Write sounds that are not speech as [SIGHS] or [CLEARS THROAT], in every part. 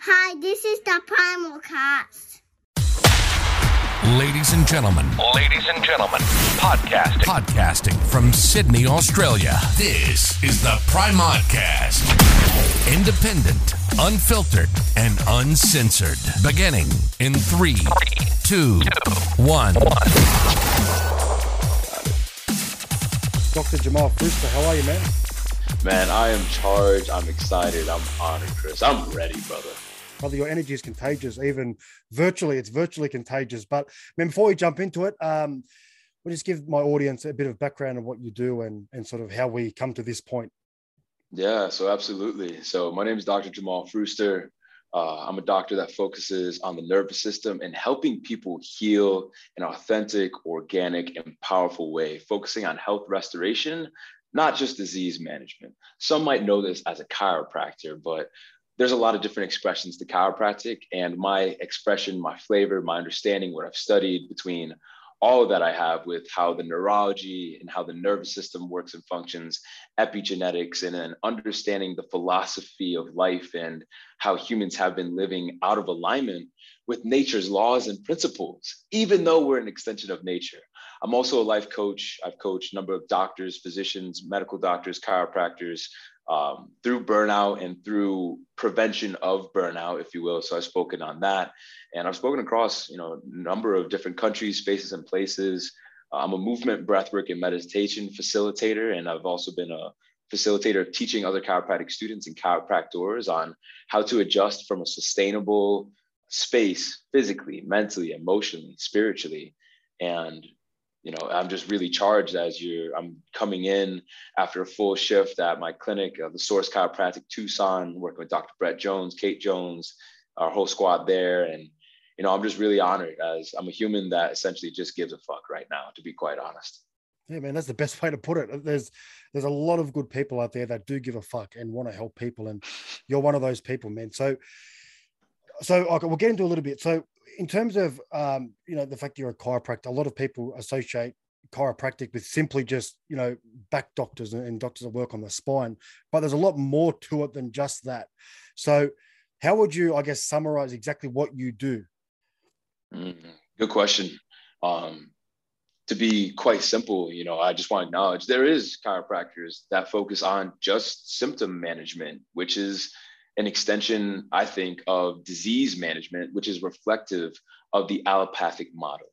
Hi, this is the Primal Cast. Ladies and gentlemen, Ladies and gentlemen, podcasting. podcasting from Sydney, Australia. This is the Primodcast. Independent, unfiltered, and uncensored. Beginning in three, two, one. Dr. Jamal Früster, how are you, man? Man, I am charged. I'm excited. I'm honored, Chris. I'm ready, brother. Brother, your energy is contagious, even virtually. It's virtually contagious. But man, before we jump into it, um, we'll just give my audience a bit of background on what you do and, and sort of how we come to this point. Yeah, so absolutely. So my name is Dr. Jamal Früster. Uh, I'm a doctor that focuses on the nervous system and helping people heal in an authentic, organic, and powerful way, focusing on health restoration, not just disease management. Some might know this as a chiropractor, but there's a lot of different expressions to chiropractic. And my expression, my flavor, my understanding, what I've studied between all that I have with how the neurology and how the nervous system works and functions, epigenetics, and then understanding the philosophy of life and how humans have been living out of alignment with nature's laws and principles, even though we're an extension of nature. I'm also a life coach. I've coached a number of doctors, physicians, medical doctors, chiropractors um, through burnout and through prevention of burnout, if you will. So I've spoken on that, and I've spoken across you know a number of different countries, spaces, and places. I'm a movement, breathwork, and meditation facilitator, and I've also been a facilitator of teaching other chiropractic students and chiropractors on how to adjust from a sustainable space physically, mentally, emotionally, spiritually. And you know, I'm just really charged as you're, I'm coming in after a full shift at my clinic, uh, the Source Chiropractic Tucson, working with Dr. Brett Jones, Kate Jones, our whole squad there. And, you know, I'm just really honored as I'm a human that essentially just gives a fuck right now, to be quite honest. Yeah, man, that's the best way to put it. There's there's a lot of good people out there that do give a fuck and want to help people, and you're one of those people, man. So, so okay, we'll get into a little bit. So, in terms of um, you know the fact you're a chiropractor, a lot of people associate chiropractic with simply just you know back doctors and, doctors that work on the spine, but there's a lot more to it than just that. So, how would you, I guess, summarize exactly what you do? Mm, good question. Um, to be quite simple, you know, I just want to acknowledge there is chiropractors that focus on just symptom management, which is an extension, I think, of disease management, which is reflective of the allopathic model.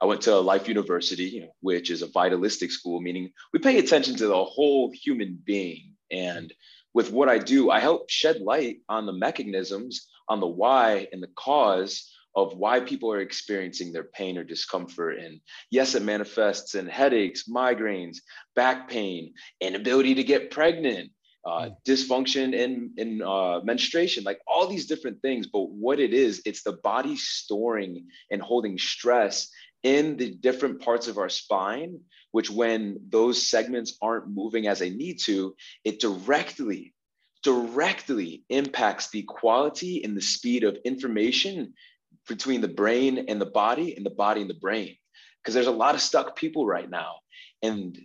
I went to Life University, which is a vitalistic school, meaning we pay attention to the whole human being. And with what I do, I help shed light on the mechanisms, on the why and the cause of why people are experiencing their pain or discomfort. And yes, it manifests in headaches, migraines, back pain, inability to get pregnant, uh, dysfunction in in uh, menstruation, like all these different things. But what it is, it's the body storing and holding stress in the different parts of our spine, which when those segments aren't moving as they need to, it directly directly impacts the quality and the speed of information between the brain and the body and the body and the brain. Because there's a lot of stuck people right now. And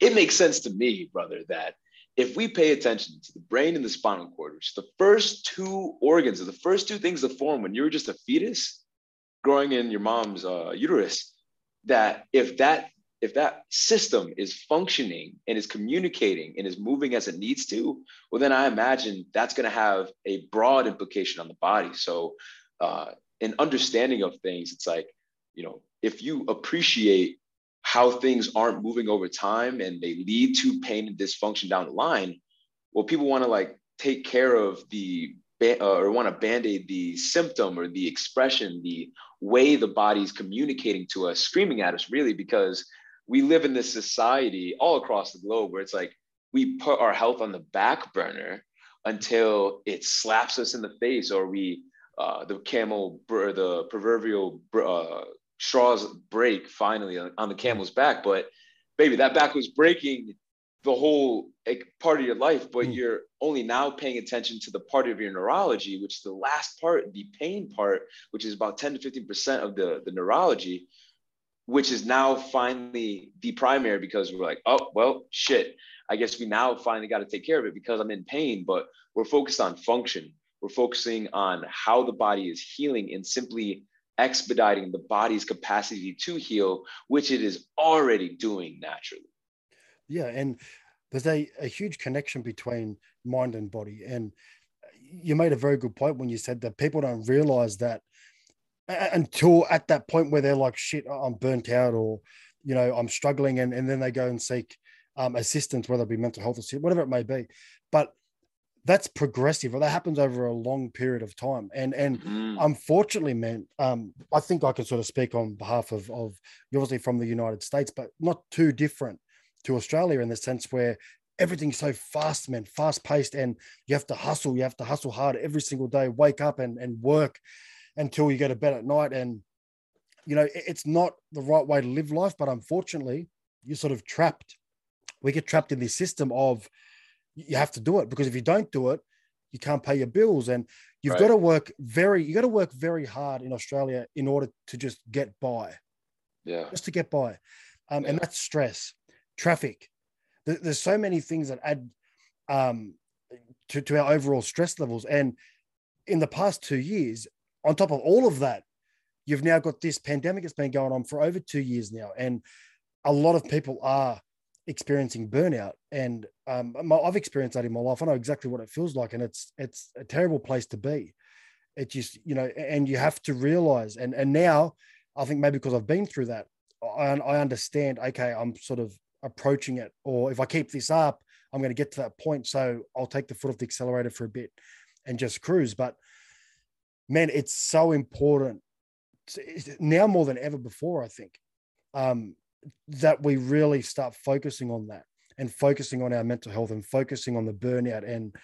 it makes sense to me brother that if we pay attention to the brain and the spinal cord which the first two organs or the first two things that form when you're just a fetus growing in your mom's uh, uterus that if that if that system is functioning and is communicating and is moving as it needs to well then i imagine that's going to have a broad implication on the body. So uh, an understanding of things it's like you know if you appreciate how things aren't moving over time and they lead to pain and dysfunction down the line well people want to like take care of the uh, or want to band-aid the symptom or the expression the way the body's communicating to us screaming at us really because we live in this society all across the globe where it's like we put our health on the back burner until it slaps us in the face or we uh, the camel the proverbial uh, straws break finally on, on, the camel's back but baby that back was breaking the whole like, part of your life but mm. you're only now paying attention to the part of your neurology which is the last part the pain part which is about 10 to 15 percent of the, the neurology which is now finally the primary because we're like oh well shit i guess we now finally got to take care of it because i'm in pain but we're focused on function we're focusing on how the body is healing and simply expediting the body's capacity to heal, which it is already doing naturally. Yeah, and there's a, a huge connection between mind and body. And you made a very good point when you said that people don't realize that until at that point where they're like, shit, I'm burnt out or, you know, I'm struggling. And, and then they go and seek um, assistance, whether it be mental health or whatever it may be. But that's progressive or that happens over a long period of time. And, and mm. unfortunately, man, um, I think I can sort of speak on behalf of, of obviously from the United States, but not too different to Australia in the sense where everything's so fast, man, fast paced, and you have to hustle. You have to hustle hard every single day, wake up and, and work until you go to bed at night. And, you know, it's not the right way to live life, but unfortunately, you're sort of trapped. We get trapped in this system of you have to do it because if you don't do it, you can't pay your bills. And you've right. got to work very, you got to work very hard in Australia in order to just get by. Yeah. Just to get by. Um, yeah. And that's stress, traffic. There's so many things that add um, to, to our overall stress levels. And in the past two years, on top of all of that, you've now got this pandemic that's been going on for over two years now. And a lot of people are experiencing burnout. And um, I've experienced that in my life. I know exactly what it feels like. And it's, it's a terrible place to be. It just, you know, and you have to realize, and, and now I think maybe because I've been through that, I, I understand, okay, I'm sort of approaching it. Or if I keep this up, I'm going to get to that point. So I'll take the foot off the accelerator for a bit and just cruise. But man, it's so important now more than ever before, I think, um, that we really start focusing on that and focusing on our mental health and focusing on the burnout. And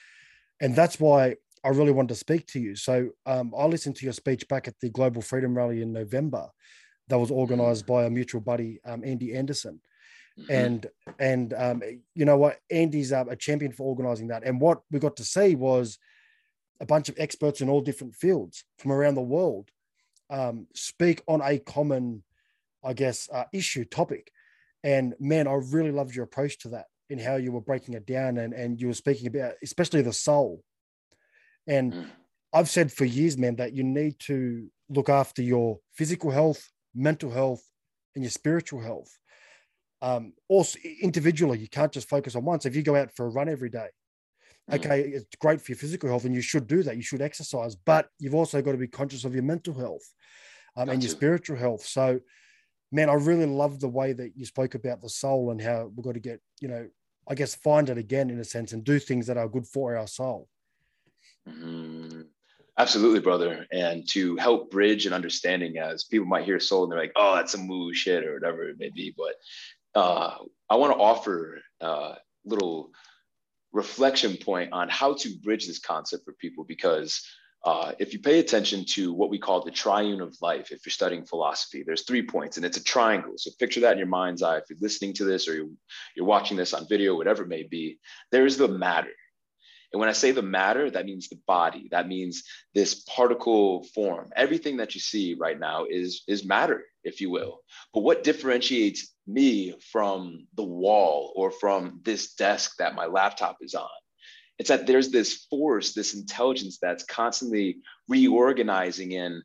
and that's why I really wanted to speak to you. So um, I listened to your speech back at the Global Freedom Rally in November that was organized by a mutual buddy, um, Andy Anderson. Mm-hmm. And and um, you know what, Andy's uh, a champion for organizing that. And what we got to see was a bunch of experts in all different fields from around the world um, speak on a common, I guess, uh, issue topic. And man, I really loved your approach to that in how you were breaking it down and, and you were speaking about, especially the soul. And mm. I've said for years, man, that you need to look after your physical health, mental health, and your spiritual health. Um, also, individually, you can't just focus on one. So if you go out for a run every day, Mm. okay, it's great for your physical health and you should do that. You should exercise, but you've also got to be conscious of your mental health um, and your spiritual health. So, man, I really love the way that you spoke about the soul and how we've got to get, you know, I guess find it again in a sense and do things that are good for our soul. Mm-hmm. Absolutely, brother. And to help bridge an understanding, as people might hear soul and they're like, oh, that's some woo shit or whatever it may be. But uh, I want to offer a little reflection point on how to bridge this concept for people because uh, if you pay attention to what we call the triune of life, if you're studying philosophy, there's three points and it's a triangle. So picture that in your mind's eye. If you're listening to this or you're, you're watching this on video, whatever it may be, there's the matter. And when I say the matter, that means the body. That means this particle form. Everything that you see right now is, is matter, if you will. But what differentiates me from the wall or from this desk that my laptop is on? It's that there's this force, this intelligence that's constantly reorganizing and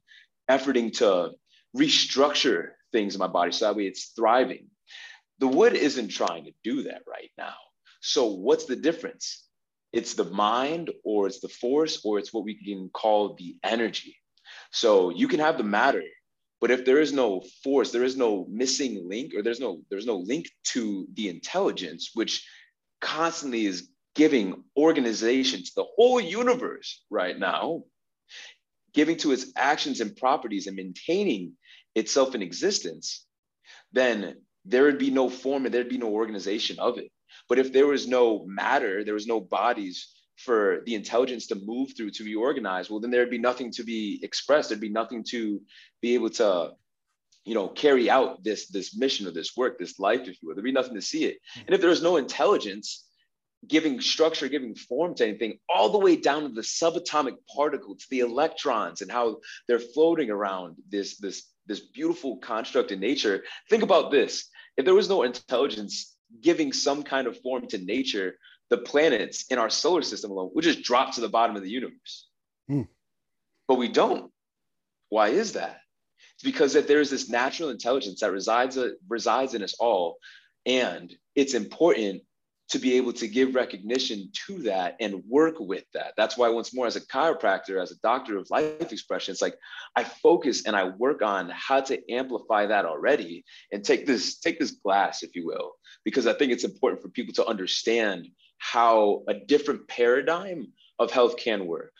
efforting to restructure things in my body so that way it's thriving. The wood isn't trying to do that right now. So, what's the difference? it's the mind or it's the force or it's what we can call the energy. So you can have the matter, but if there is no force, there is no missing link or there's no there's no link to the intelligence which constantly is giving organization to the whole universe right now, giving to its actions and properties and maintaining itself in existence, then there would be no form and there'd be no organization of it. But if there was no matter, there was no bodies for the intelligence to move through to be organized, well, then there'd be nothing to be expressed. There'd be nothing to be able to, you know, carry out this this mission or this work, this life, if you will. There'd be nothing to see it. Hmm. And if there was no intelligence giving structure, giving form to anything, all the way down to the subatomic particles, the electrons, and how they're floating around this this this beautiful construct in nature. Think about this: if there was no intelligence giving some kind of form to nature, the planets in our solar system alone would just drop to the bottom of the universe. Hmm. But we don't. Why is that? It's because that there's this natural intelligence that resides resides in us all, and it's important to be able to give recognition to that and work with that. That's why, once more, as a chiropractor, as a doctor of life expression, it's like I focus and I work on how to amplify that already and take this take this glass, if you will, because I think it's important for people to understand how a different paradigm of health can work.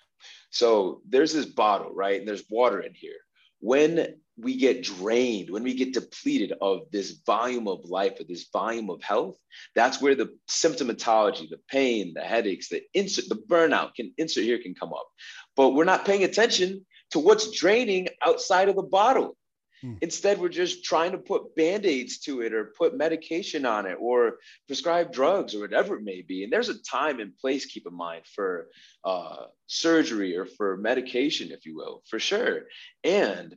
So there's this bottle, right? And there's water in here. When we get drained, when we get depleted of this volume of life, of this volume of health, that's where the symptomatology, the pain, the headaches, the insert, the burnout can insert here can come up. But we're not paying attention to what's draining outside of the bottle. Hmm. Instead, we're just trying to put band-aids to it or put medication on it or prescribe drugs or whatever it may be. And there's a time and place, keep in mind, for uh, surgery or for medication, if you will, for sure. And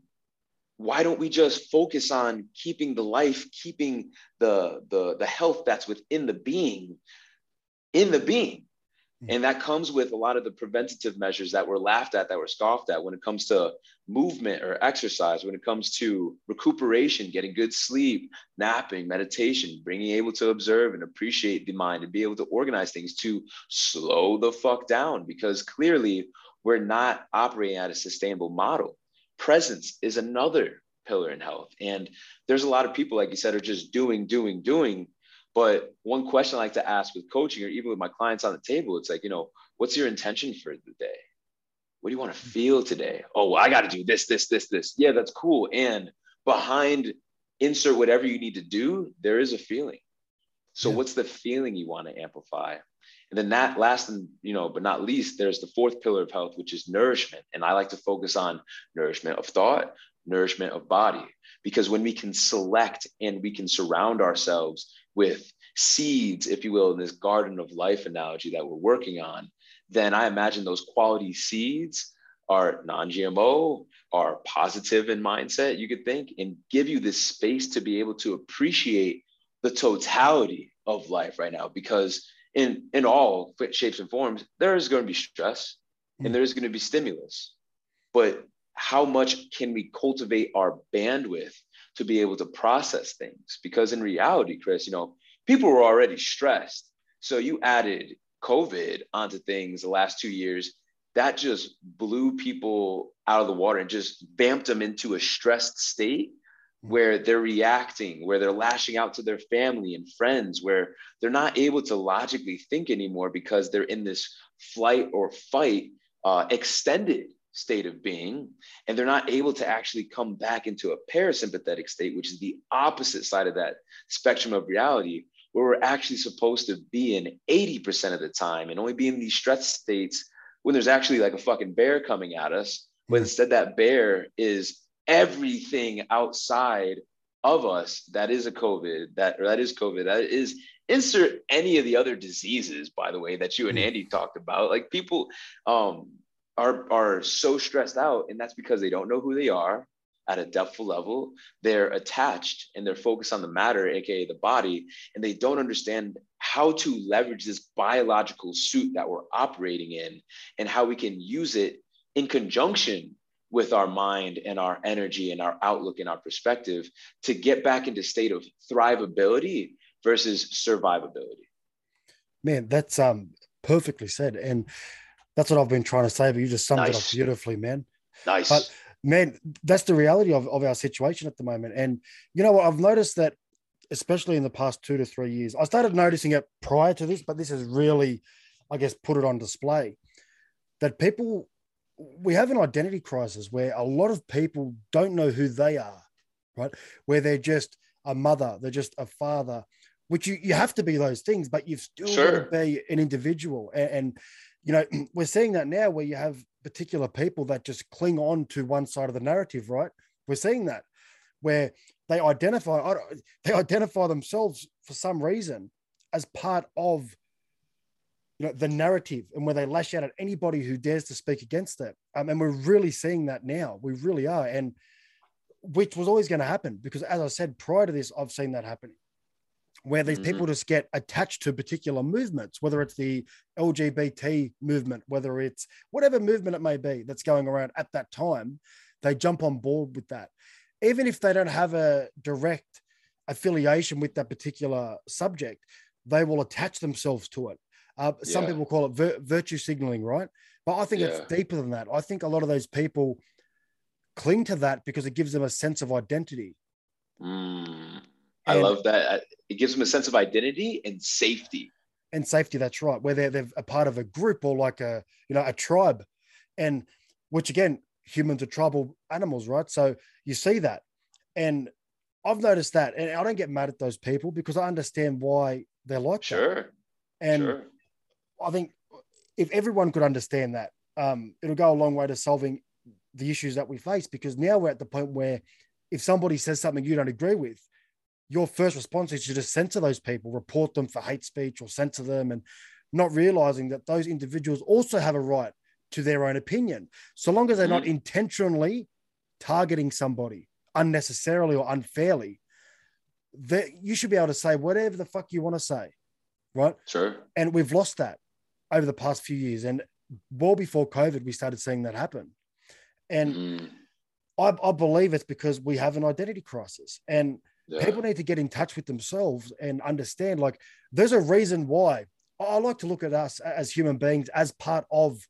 why don't we just focus on keeping the life keeping the the the health that's within the being in the being? Hmm. and that comes with a lot of the preventative measures that were laughed at that were scoffed at when it comes to movement or exercise when it comes to recuperation getting good sleep napping meditation being able to observe and appreciate the mind and be able to organize things to slow the fuck down. Because clearly we're not operating at a sustainable model presence is another pillar in health. And there's a lot of people, like you said, are just doing, doing, doing. But one question I like to ask with coaching or even with my clients on the table, it's like, you know, what's your intention for the day? What do you want to feel today? Oh, well, I got to do this, this, this, this. Yeah, that's cool. And behind insert whatever you need to do, there is a feeling. So, yeah. what's the feeling you want to amplify? And then that last and you know, but not least, there's the fourth pillar of health, which is nourishment. And I like to focus on nourishment of thought, nourishment of body, because when we can select and we can surround ourselves with seeds, if you will, in this garden of life analogy that we're working on, then I imagine those quality seeds are non-GMO, are positive in mindset, you could think, and give you this space to be able to appreciate the totality of life right now because in in all shapes and forms there is going to be stress and hmm. there is going to be stimulus. But how much can we cultivate our bandwidth to be able to process things? Because in reality chris you know people were already stressed. So you added covid onto things the last two years. That just blew people out of the water and just vamped them into a stressed state where they're reacting, where they're lashing out to their family and friends, where they're not able to logically think anymore because they're in this flight or fight uh, extended state of being. And they're not able to actually come back into a parasympathetic state, which is the opposite side of that spectrum of reality, where we're actually supposed to be in 80% of the time and only be in these stress states when there's actually like a fucking bear coming at us. But instead, that bear is everything outside of us that is a COVID, that or that is COVID, that is insert any of the other diseases, by the way, that you and hmm. Andy talked about. Like people um, are are so stressed out, and that's because they don't know who they are at a depthful level. They're attached and they're focused on the matter, aka the body, and they don't understand how to leverage this biological suit that we're operating in and how we can use it in conjunction with our mind and our energy and our outlook and our perspective to get back into state of thrivability versus survivability. Man that's um perfectly said and that's what i've been trying to say but you just summed nice. it up beautifully man. Nice. But man that's the reality of, of our situation at the moment and you know what i've noticed that especially in the past two to three years i started noticing it prior to this but this has really i guess put it on display that people we have an identity crisis where a lot of people don't know who they are, right? Where they're just a mother, they're just a father, which you, you have to be those things, but you've still sure. got to be an individual. And, and, you know, [CLEARS THROAT] we're seeing that now where you have particular people that just cling on to one side of the narrative, right? We're seeing that where they identify they identify themselves for some reason as part of you know the narrative and where they lash out at anybody who dares to speak against it um, and we're really seeing that now we really are and which was always going to happen because as i said prior to this i've seen that happening where these Mhm. people just get attached to particular movements, whether it's the LGBT movement, whether it's whatever movement it may be that's going around at that time, they jump on board with that. Even if they don't have a direct affiliation with that particular subject, they will attach themselves to it. Uh, some Yeah. people call it vir- virtue signaling, right? But I think Yeah. it's deeper than that. I think a lot of those people cling to that because it gives them a sense of identity. Mm. I And- love that. It gives them a sense of identity and safety. and safety that's right where they're, they're a part of a group or like a you know a tribe and which again humans are tribal animals right so you see that and i've noticed that and i don't get mad at those people because i understand why they're like that and sure. I think if everyone could understand that um, it'll go a long way to solving the issues that we face because now we're at the point where if somebody says something you don't agree with your first response is to just censor those people, report them for hate speech or censor them, and not realizing that those individuals also have a right to their own opinion. So long as they're not intentionally targeting somebody unnecessarily or unfairly, that you should be able to say whatever the fuck you want to say, right? Sure. And we've lost that over the past few years. And well before COVID, we started seeing that happen. And Mm. I, I believe it's because we have an identity crisis. And Yeah. people need to get in touch with themselves and understand like there's a reason why I like to look at us as human beings as part of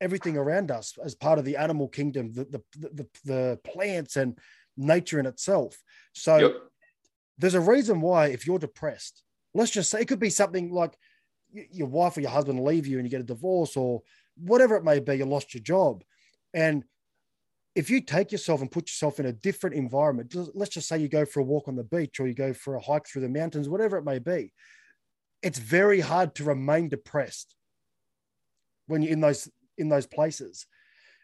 everything around us, as part of the animal kingdom, the the the, the plants and nature in itself. So Yep. there's a reason why if you're depressed, let's just say it could be something like your wife or your husband leave you and you get a divorce or whatever it may be, you lost your job. And if you take yourself and put yourself in a different environment, let's just say you go for a walk on the beach or you go for a hike through the mountains, whatever it may be, it's very hard to remain depressed when you're in those in those places.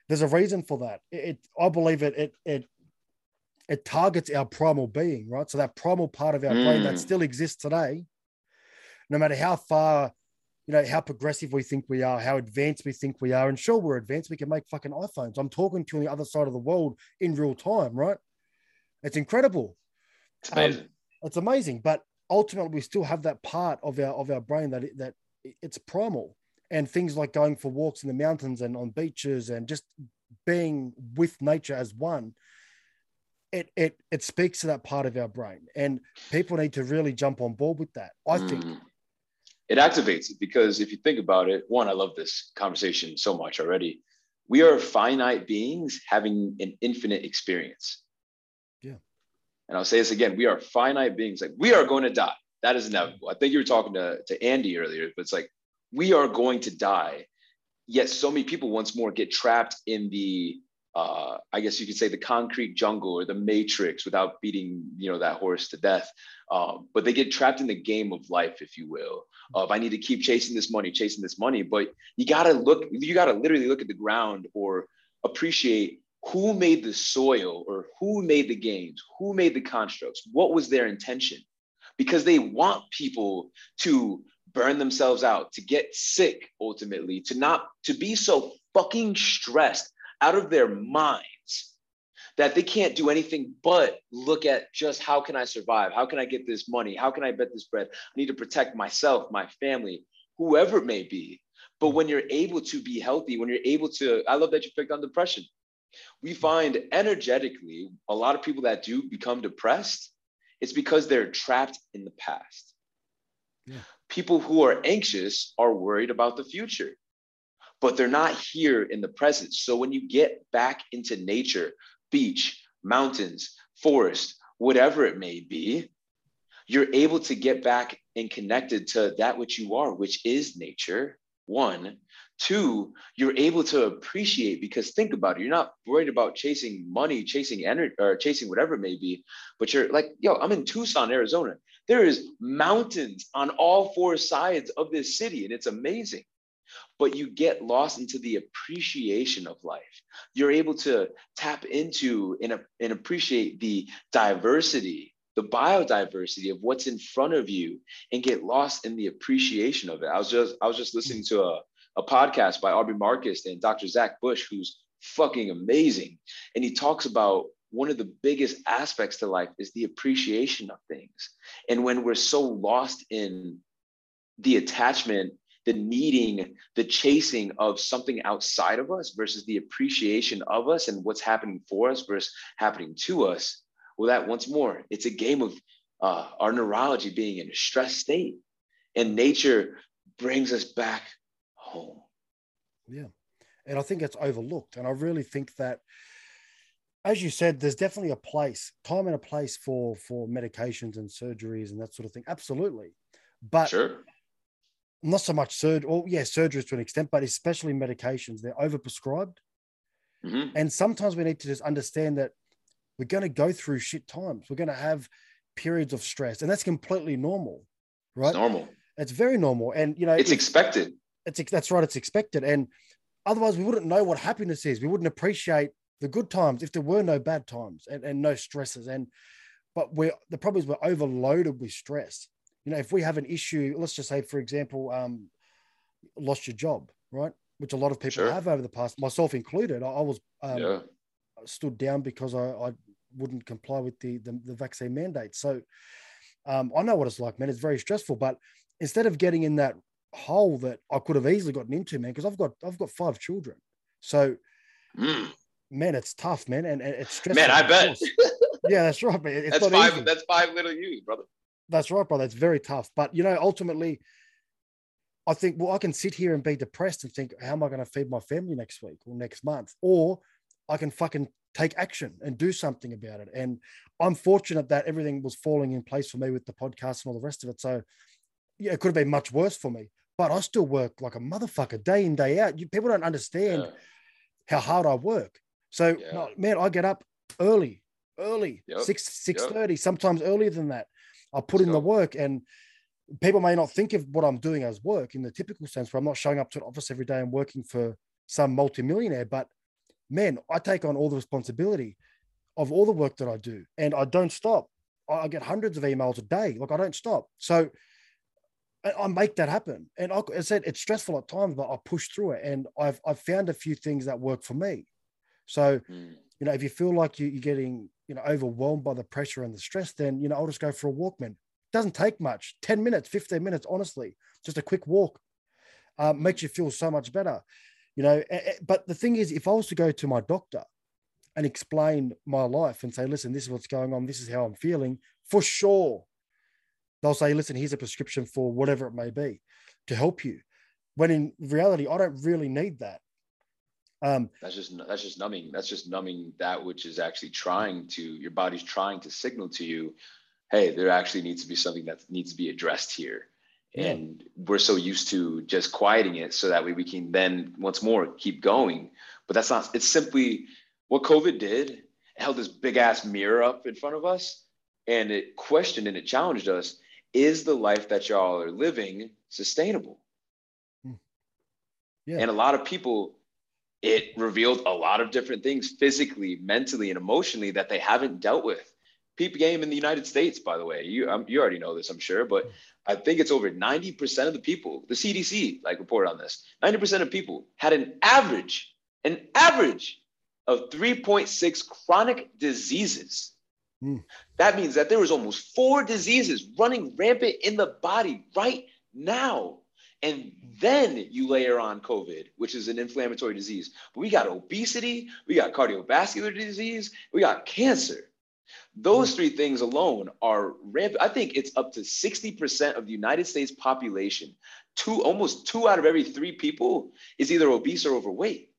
There's a reason for that. It, I believe it it it it targets our primal being, right? So that primal part of our brain that Mm. still exists today, no matter how far, you know, how progressive we think we are, how advanced we think we are. And sure, we're advanced. We can make fucking iPhones. I'm talking to you on the other side of the world in real time, right? It's incredible. It's Um, amazing. It's amazing. But ultimately, we still have that part of our of our brain that that it's primal. And things like going for walks in the mountains and on beaches and just being with nature as one, it it it speaks to that part of our brain. And people need to really jump on board with that. I think. Mm. It activates it because if you think about it, one, I love this conversation so much already. We are finite beings having an infinite experience. Yeah. And I'll say this again: we are finite beings. Like we are going to die. That is inevitable. I think you were talking to, to Andy earlier, but it's like we are going to die. Yet so many people once more get trapped in the uh, I guess you could say the concrete jungle or the matrix without beating, you know, that horse to death. Um, but they get trapped in the game of life, if you will, of I need to keep chasing this money, chasing this money. But you gotta look, you gotta literally look at the ground or appreciate who made the soil or who made the games, who made the constructs, what was their intention? Because they want people to burn themselves out, to get sick ultimately, to not to be so fucking stressed out of their minds that they can't do anything but look at just how can I survive? How can I get this money? How can I bet this bread? I need to protect myself, my family, whoever it may be. But when you're able to be healthy, when you're able to, I love that you picked on depression. We find energetically a lot of people that do become depressed, it's because they're trapped in the past. Yeah. People who are anxious are worried about the future but they're not here in the present. So when you get back into nature, beach, mountains, forest, whatever it may be, you're able to get back and connected to that which you are, which is nature. One, two, you're able to appreciate because think about it. You're not worried about chasing money, chasing energy, or chasing whatever it may be, but you're like, yo, I'm in Tucson, Arizona. There is mountains on all four sides of this city, and it's amazing but you get lost into the appreciation of life. You're able to tap into and, and appreciate the diversity, the biodiversity of what's in front of you and get lost in the appreciation of it. I was just I was just listening to a, a podcast by Aubrey Marcus and Dr. Zach Bush, who's fucking amazing. And he talks about one of the biggest aspects to life is the appreciation of things. And when we're so lost in the attachment, the needing, the chasing of something outside of us versus the appreciation of us and what's happening for us versus happening to us, well, that once more, it's a game of uh, our neurology being in a stress state. And nature brings us back home. Yeah. And I think it's overlooked. And I really think that as you said, there's definitely a place, time and a place for for medications and surgeries and that sort of thing. Absolutely, but sure. Not so much surgery. Well, yeah, surgeries to an extent, but especially medications, they're overprescribed. Mhm. And sometimes we need to just understand that we're going to go through shit times. We're going to have periods of stress, and that's completely normal, right? It's normal. It's very normal, and you know, It's if- expected. it's that's right. It's expected, and otherwise we wouldn't know what happiness is. We wouldn't appreciate the good times if there were no bad times and, and no stresses. And but we're the problem is we're overloaded with stress. You know, if we have an issue, let's just say, for example, um, lost your job, right? Which a lot of people Sure. have over the past, myself included. I, I was um, yeah. stood down because I, I wouldn't comply with the, the, the vaccine mandate. So um, I know what it's like, man. It's very stressful. But instead of getting in that hole that I could have easily gotten into, man, because I've got I've got five children. So Mm. man, it's tough, man, and, and it's stressful. Man, I bet. Yeah, that's right, man. It's That's five. easy. That's five little U's, brother. That's right, brother. It's very tough. But you know, ultimately, I think, well, I can sit here and be depressed and think, how am I going to feed my family next week or next month? Or I can fucking take action and do something about it. And I'm fortunate that everything was falling in place for me with the podcast and all the rest of it. So yeah, it could have been much worse for me. But I still work like a motherfucker day in, day out. You, people don't understand Yeah. how hard I work. So Yeah. man, I get up early, early, Yep. six six Yep. thirty, sometimes earlier than that. I put in the work, and people may not think of what I'm doing as work in the typical sense, where I'm not showing up to an office every day and working for some multimillionaire. But man, I take on all the responsibility of all the work that I do, and I don't stop. I get hundreds of emails a day, like I don't stop. So I I make that happen. And I, I said it's stressful at times, but I push through it. And I've I've found a few things that work for me. So Mm. You know, if you feel like you, you're getting you know overwhelmed by the pressure and the stress, then you know I'll just go for a walk, man. Doesn't take much, ten minutes, fifteen minutes, honestly, just a quick walk um, makes you feel so much better. You know, but the thing is, if I was to go to my doctor and explain my life and say, listen, this is what's going on, this is how I'm feeling, for sure, they'll say, listen, here's a prescription for whatever it may be to help you. When in reality, I don't really need that. Um, That's just that's just numbing. That's just numbing that which is actually trying to your body's trying to signal to you, hey, there actually needs to be something that needs to be addressed here. Yeah. And we're so used to just quieting it so that way we can then once more keep going. But that's not it's simply what COVID did. It held this big ass mirror up in front of us and it questioned and it challenged us, is the life that y'all are living sustainable? Yeah. And a lot of people it revealed a lot of different things physically, mentally, and emotionally that they haven't dealt with. Peep game in the United States, by the way, you um, you already know this, I'm sure, but I think it's over 90% of the people, the CDC like reported on this, 90% of people had an average, an average of 3.6 chronic diseases. Hmm. That means that there was almost four diseases running rampant in the body right now. And then you layer on COVID, which is an inflammatory disease. But we got obesity, we got cardiovascular disease, we got cancer. Those three things alone are rampant. I think it's up to 60% of the United States population. Two, almost two out of every three people is either obese or overweight.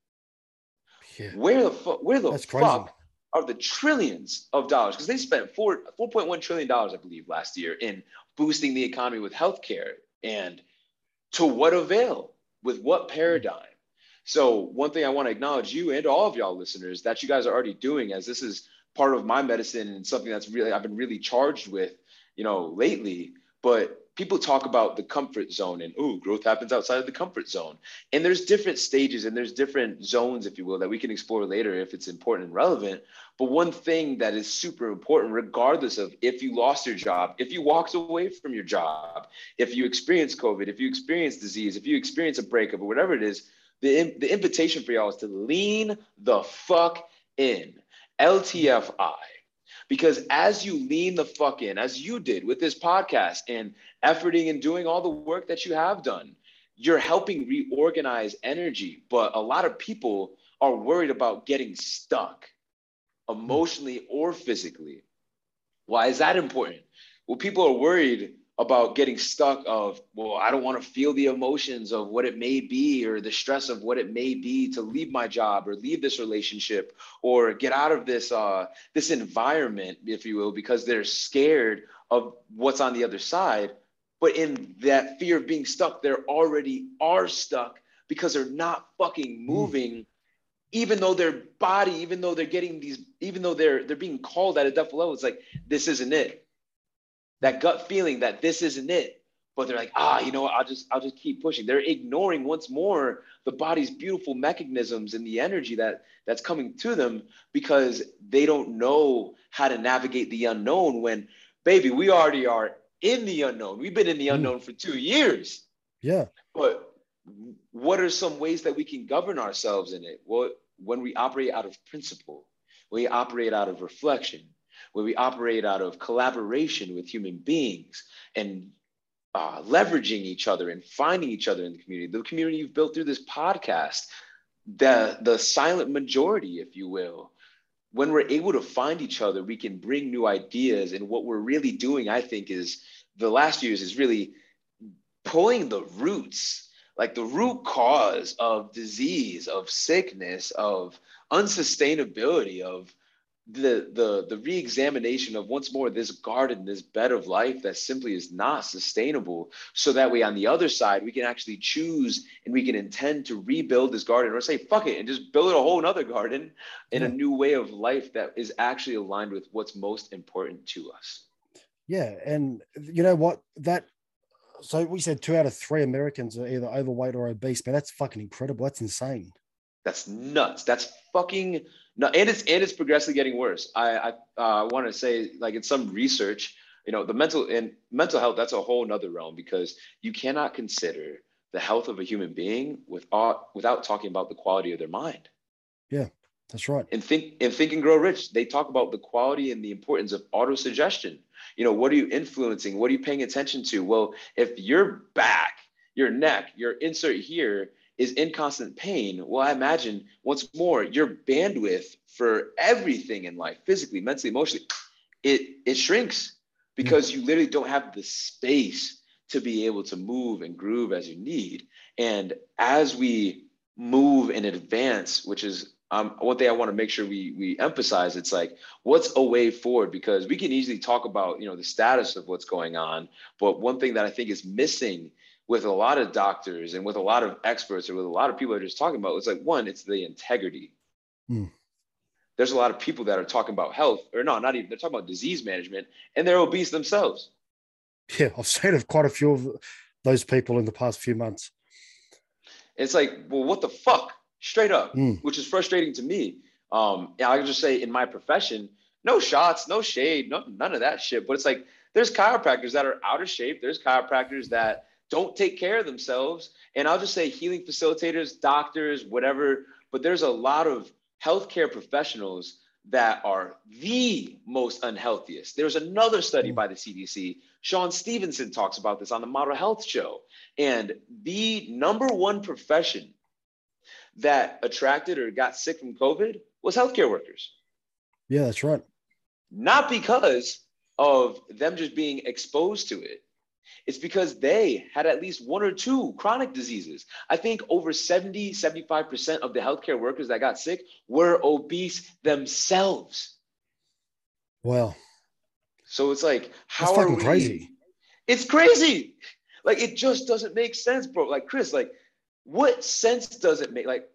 yeah, Where the fuck, where the That's crazy. fuck are the trillions of dollars? Because they spent four, $4.1 trillion, I believe, last year in boosting the economy with healthcare. And to what avail? With what paradigm? So, one thing I want to acknowledge you and all of y'all listeners that you guys are already doing, as this is part of my medicine and something that's really I've been really charged with, you know, lately. But people talk about the comfort zone and oh, growth happens outside of the comfort zone. And there's different stages and there's different zones, if you will, that we can explore later if it's important and relevant. But one thing that is super important, regardless of if you lost your job, if you walked away from your job, if you experience COVID, if you experience disease, if you experience a breakup or whatever it is, the, the invitation for y'all is to lean the fuck in. LTFI. Because as you lean the fuck in, as you did with this podcast and efforting and doing all the work that you have done, you're helping reorganize energy. But a lot of people are worried about getting stuck emotionally or physically. Why is that important? Well, people are worried about getting stuck of well i don't want to feel the emotions of what it may be or the stress of what it may be to leave my job or leave this relationship or get out of this uh this environment if you will because they're scared of what's on the other side. But in that fear of being stuck they're already are stuck because they're not fucking moving even though their body even though they're getting these even though they're they're being called at a depth level it's like this isn't it that gut feeling that this isn't it. But they're like ah you know what? I'll just i'll just keep pushing. They're ignoring once more the body's beautiful mechanisms and the energy that that's coming to them because they don't know how to navigate the unknown when baby we already are in the unknown. We've been in the hmm. unknown for two years. Yeah. But what are some ways that we can govern ourselves in it? Well when we operate out of principle when we operate out of reflection where we operate out of collaboration with human beings and uh, leveraging each other and finding each other in the community. The community you've built through this podcast, the, the silent majority, if you will. When we're able to find each other, we can bring new ideas. And what we're really doing, I think, is the last years is really pulling the roots, like the root cause of disease, of sickness, of unsustainability, of the the the re-examination of once more this garden this bed of life that simply is not sustainable so that way on the other side we can actually choose and we can intend to rebuild this garden or say fuck it and just build a whole another garden in yeah. a new way of life that is actually aligned with what's most important to us. Yeah and you know what? That so we said two out of three americans are either overweight or obese man that's fucking incredible. That's insane. That's nuts. That's fucking no, and it's and it's progressively getting worse. I I uh, want to say like in some research, you know, the mental and mental health that's a whole nother realm because you cannot consider the health of a human being without without talking about the quality of their mind. Yeah, that's right. And think and think and grow rich. They talk about the quality and the importance of autosuggestion. You know, what are you influencing? What are you paying attention to? Well, if your back, your neck, your insert here is in constant pain, well, I imagine once more your bandwidth for everything in life, physically, mentally, emotionally, it it shrinks because you literally don't have the space to be able to move and groove as you need. And as we move and advance, which is um, one thing I want to make sure we we emphasize, it's like what's a way forward because we can easily talk about you know the status of what's going on, but one thing that I think is missing with a lot of doctors and with a lot of experts or with a lot of people that are just talking about it's like one it's the integrity. Mm. there's a lot of people that are talking about health or no not even they're talking about disease management and they're obese themselves. Yeah i've seen of quite a few of those people in the past few months. It's like well what the fuck? Straight up mm. which is frustrating to me. Um i can just say in my profession no shots no shade no, none of that shit but it's like there's chiropractors that are out of shape. There's chiropractors that don't take care of themselves. And I'll just say healing facilitators, doctors, whatever, but there's a lot of healthcare professionals that are the most unhealthiest. There's another study mm. by the CDC. Shawn Stevenson talks about this on the Model Health Show. And the number one profession that attracted or got sick from COVID was healthcare workers. Yeah, that's right. Not because of them just being exposed to it, it's because they had at least one or two chronic diseases. I think over 70, 75% of the healthcare workers that got sick were obese themselves. Well, so it's like, how are we? crazy? It's crazy. Like, it just doesn't make sense, bro. Like, Chris, like, what sense does it make? Like,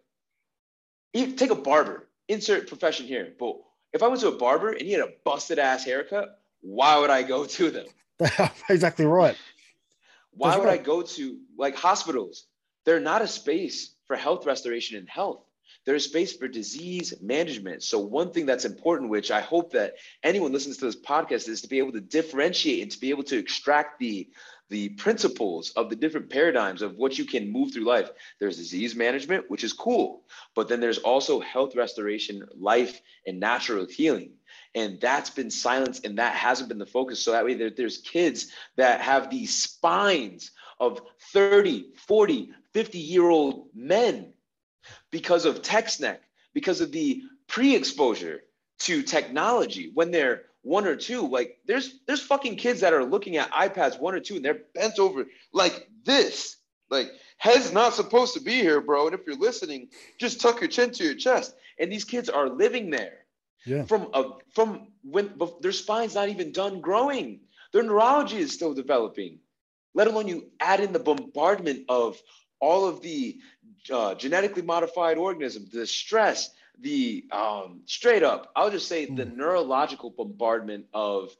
take a barber, insert profession here. But if I went to a barber and he had a busted ass haircut, why would I go to them? [LAUGHS] exactly right. Why That's would right. I go to like hospitals? They're not a space for health restoration and health. there's space for disease management. So, one thing that's important, which I hope that anyone listens to this podcast, is to be able to differentiate and to be able to extract the the principles of the different paradigms of what you can move through life. There's disease management, which is cool, but then there's also health restoration, life, and natural healing. And that's been silenced and that hasn't been the focus. So that way there, there's kids that have these spines of 30, 40, 50 year old men because of tech neck, because of the pre-exposure to technology when they're one or two. Like there's there's fucking kids that are looking at iPads one or two and they're bent over like this. Like head's not supposed to be here, bro. And if you're listening, just tuck your chin to your chest. And these kids are living there. Yeah. From a from when their spine's not even done growing. Their neurology is still developing. Let alone you add in the bombardment of all of the uh, genetically modified organisms, the stress, the um, straight up, I'll just say mm. the hmm. neurological bombardment of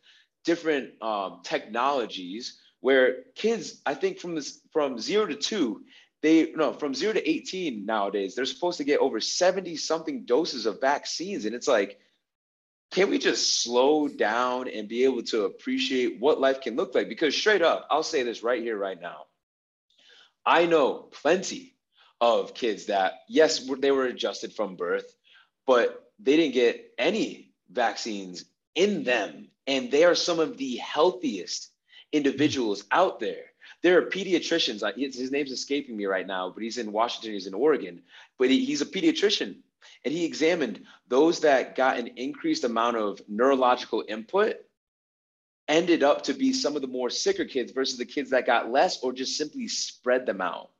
different um, technologies where kids, I think from this from zero to two, they no from zero to 18 nowadays, they're supposed to get over 70 something doses of vaccines. And it's like, can we just slow down and be able to appreciate what life can look like? Because straight up, I'll say this right here, right now. I know plenty of kids that, yes, they were adjusted from birth, but they didn't get any vaccines in them. And they are some of the healthiest individuals out there. There are pediatricians, his name's escaping me right now, but he's in Washington, he's in Oregon, but he's a pediatrician. And he examined those that got an increased amount of neurological input ended up to be some of the more sicker kids versus the kids that got less or just simply spread them out.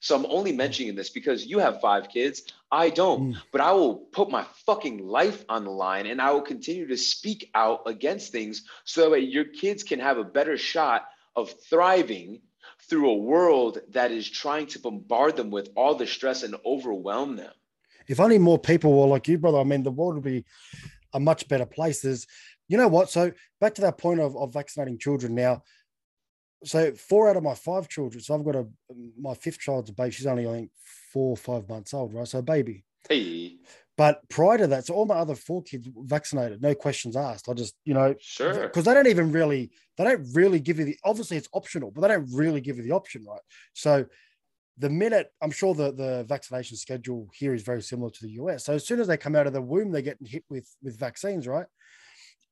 So I'm only mentioning this because you have five kids. I don't, mm. but I will put my fucking life on the line and I will continue to speak out against things so that your kids can have a better shot of thriving through a world that is trying to bombard them with all the stress and overwhelm them. If only more people were like you, brother, I mean, the world would be a much better place. There's, you know what? So back to that point of, of vaccinating children now so four out of my five children. So I've got a my fifth child's a baby. She's only I think four or five months old, right? So a baby. Hey. But prior to that, so all my other four kids vaccinated, no questions asked. I just, you know, sure, because they don't even really, they don't really give you the. Obviously, it's optional, but they don't really give you the option, right? So the minute I'm sure the the vaccination schedule here is very similar to the US. So as soon as they come out of the womb, they're getting hit with with vaccines, right?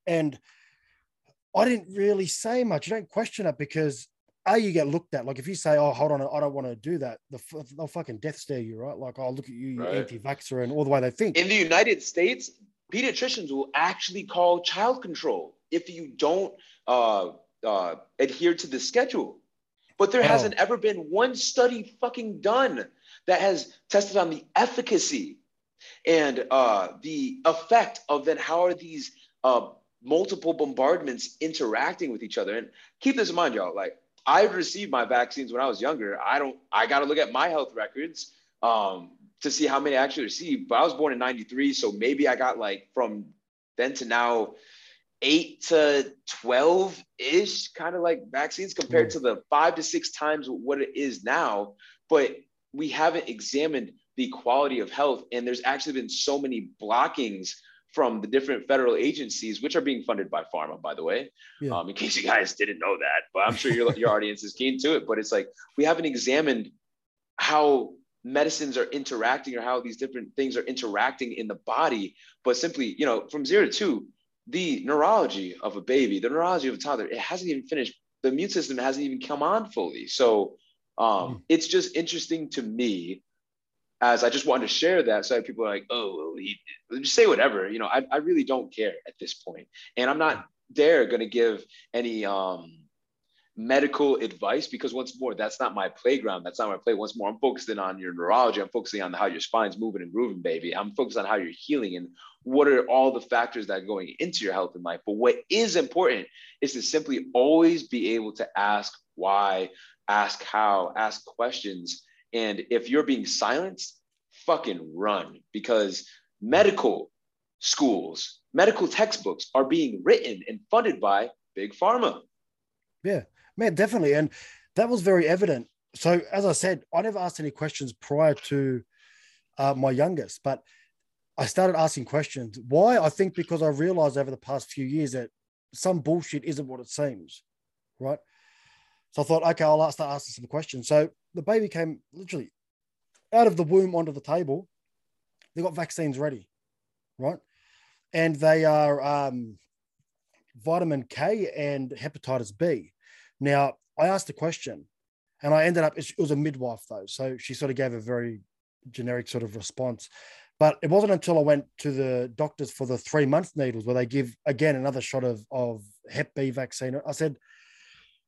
And I didn't really say much. You don't question it because a you get looked at. Like if you say, "Oh, hold on, I don't want to do that," the, they'll fucking death stare you, right? Like, "I'll oh, look at you, you right. anti-vaxxer," and all the way they think. In the United States, pediatricians will actually call child control if you don't uh, uh, adhere to the schedule. But there oh. hasn't ever been one study fucking done that has tested on the efficacy and uh, the effect of then how are these uh, multiple bombardments interacting with each other. And keep this in mind, y'all. Like I received my vaccines when I was younger. I don't. I got to look at my health records um, to see how many I actually received. But I was born in '93, so maybe I got like from then to now eight to 12 ish kind of like vaccines compared mm. to the five to six times what it is now. But we haven't examined the quality of health. And there's actually been so many blockings from the different federal agencies, which are being funded by pharma, by the way. Yeah. Um, in case you guys didn't know that, but I'm sure your, [LAUGHS] your audience is keen to it. But it's like we haven't examined how medicines are interacting or how these different things are interacting in the body. But simply, you know, from zero to two, the neurology of a baby, the neurology of a toddler, it hasn't even finished. The immune system hasn't even come on fully. So um, mm. it's just interesting to me as I just wanted to share that so that people are like, oh, he, just say whatever. You know, I, I really don't care at this point. And I'm not there going to give any um, medical advice because once more, that's not my playground. That's not my play. Once more, I'm focusing on your neurology. I'm focusing on how your spine's moving and grooving, baby. I'm focused on how you're healing and what are all the factors that are going into your health and life. But what is important is to simply always be able to ask why, ask how, ask questions and if you're being silenced, fucking run because medical schools, medical textbooks are being written and funded by big pharma. Yeah, man, definitely. And that was very evident. So, as I said, I never asked any questions prior to uh, my youngest. But I started asking questions. Why? I think because I realized over the past few years that some bullshit isn't what it seems, right? So I thought, okay, I'll start asking some questions. So the baby came literally out of the womb onto the table. They got vaccines ready, right? And they are um, vitamin K and hepatitis B. Now, I asked a question and I ended up, it was a midwife though. So she sort of gave a very generic sort of response. But it wasn't until I went to the doctors for the three month needles where they give again another shot of, of Hep B vaccine. I said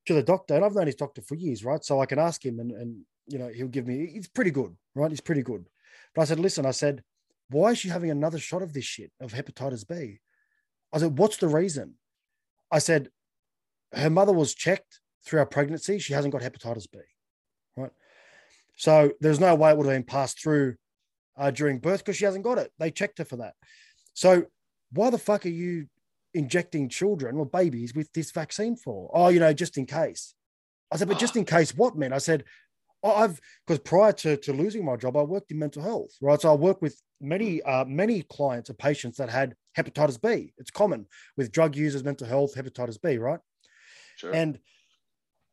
to the doctor, and I've known his doctor for years, right? So I can ask him and, and you know, he'll give me, he's pretty good, right? He's pretty good. But I said, listen, I said, why is she having another shot of this shit of hepatitis B? I said, what's the reason? I said, her mother was checked through our pregnancy. She hasn't got hepatitis B, right? So there's no way it would have been passed through uh, during birth because she hasn't got it. They checked her for that. So why the fuck are you injecting children or babies with this vaccine for? Oh, you know, just in case. I said, but just in case what, man? I said, I've because prior to, to losing my job, I worked in mental health, right? So I worked with many uh, many clients or patients that had hepatitis B. It's common with drug users, mental health, hepatitis B, right? Sure. And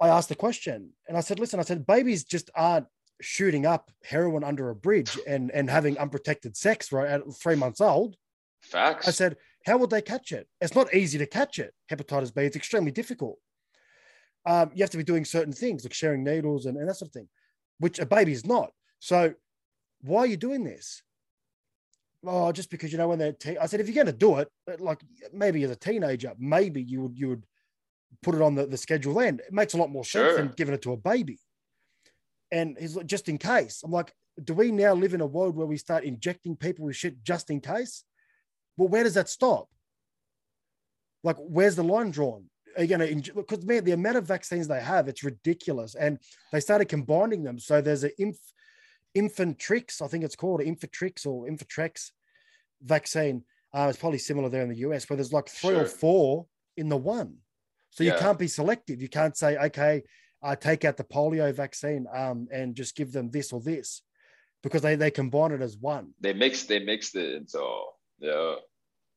I asked the question, and I said, "Listen, I said babies just aren't shooting up heroin under a bridge [SIGHS] and and having unprotected sex right at three months old. Facts. I said, how would they catch it? It's not easy to catch it. Hepatitis B. It's extremely difficult. Um, you have to be doing certain things like sharing needles and, and that sort of thing, which a baby is not. So why are you doing this? Oh, just because you know when they're. Te- I said, if you're going to do it, like maybe as a teenager, maybe you would you would put it on the, the schedule then. It makes a lot more sense sure. than giving it to a baby. And he's like, just in case. I'm like, do we now live in a world where we start injecting people with shit just in case? Well, where does that stop? Like, where's the line drawn? Are you going to, because man, the amount of vaccines they have, it's ridiculous. And they started combining them. So there's an inf, Infantrix, I think it's called Infantrix or Infantrex vaccine. Uh, it's probably similar there in the US, where there's like three sure. or four in the one. So yeah. you can't be selective. You can't say, okay, uh, take out the polio vaccine um, and just give them this or this because they, they combine it as one. They mix they mixed it and so yeah.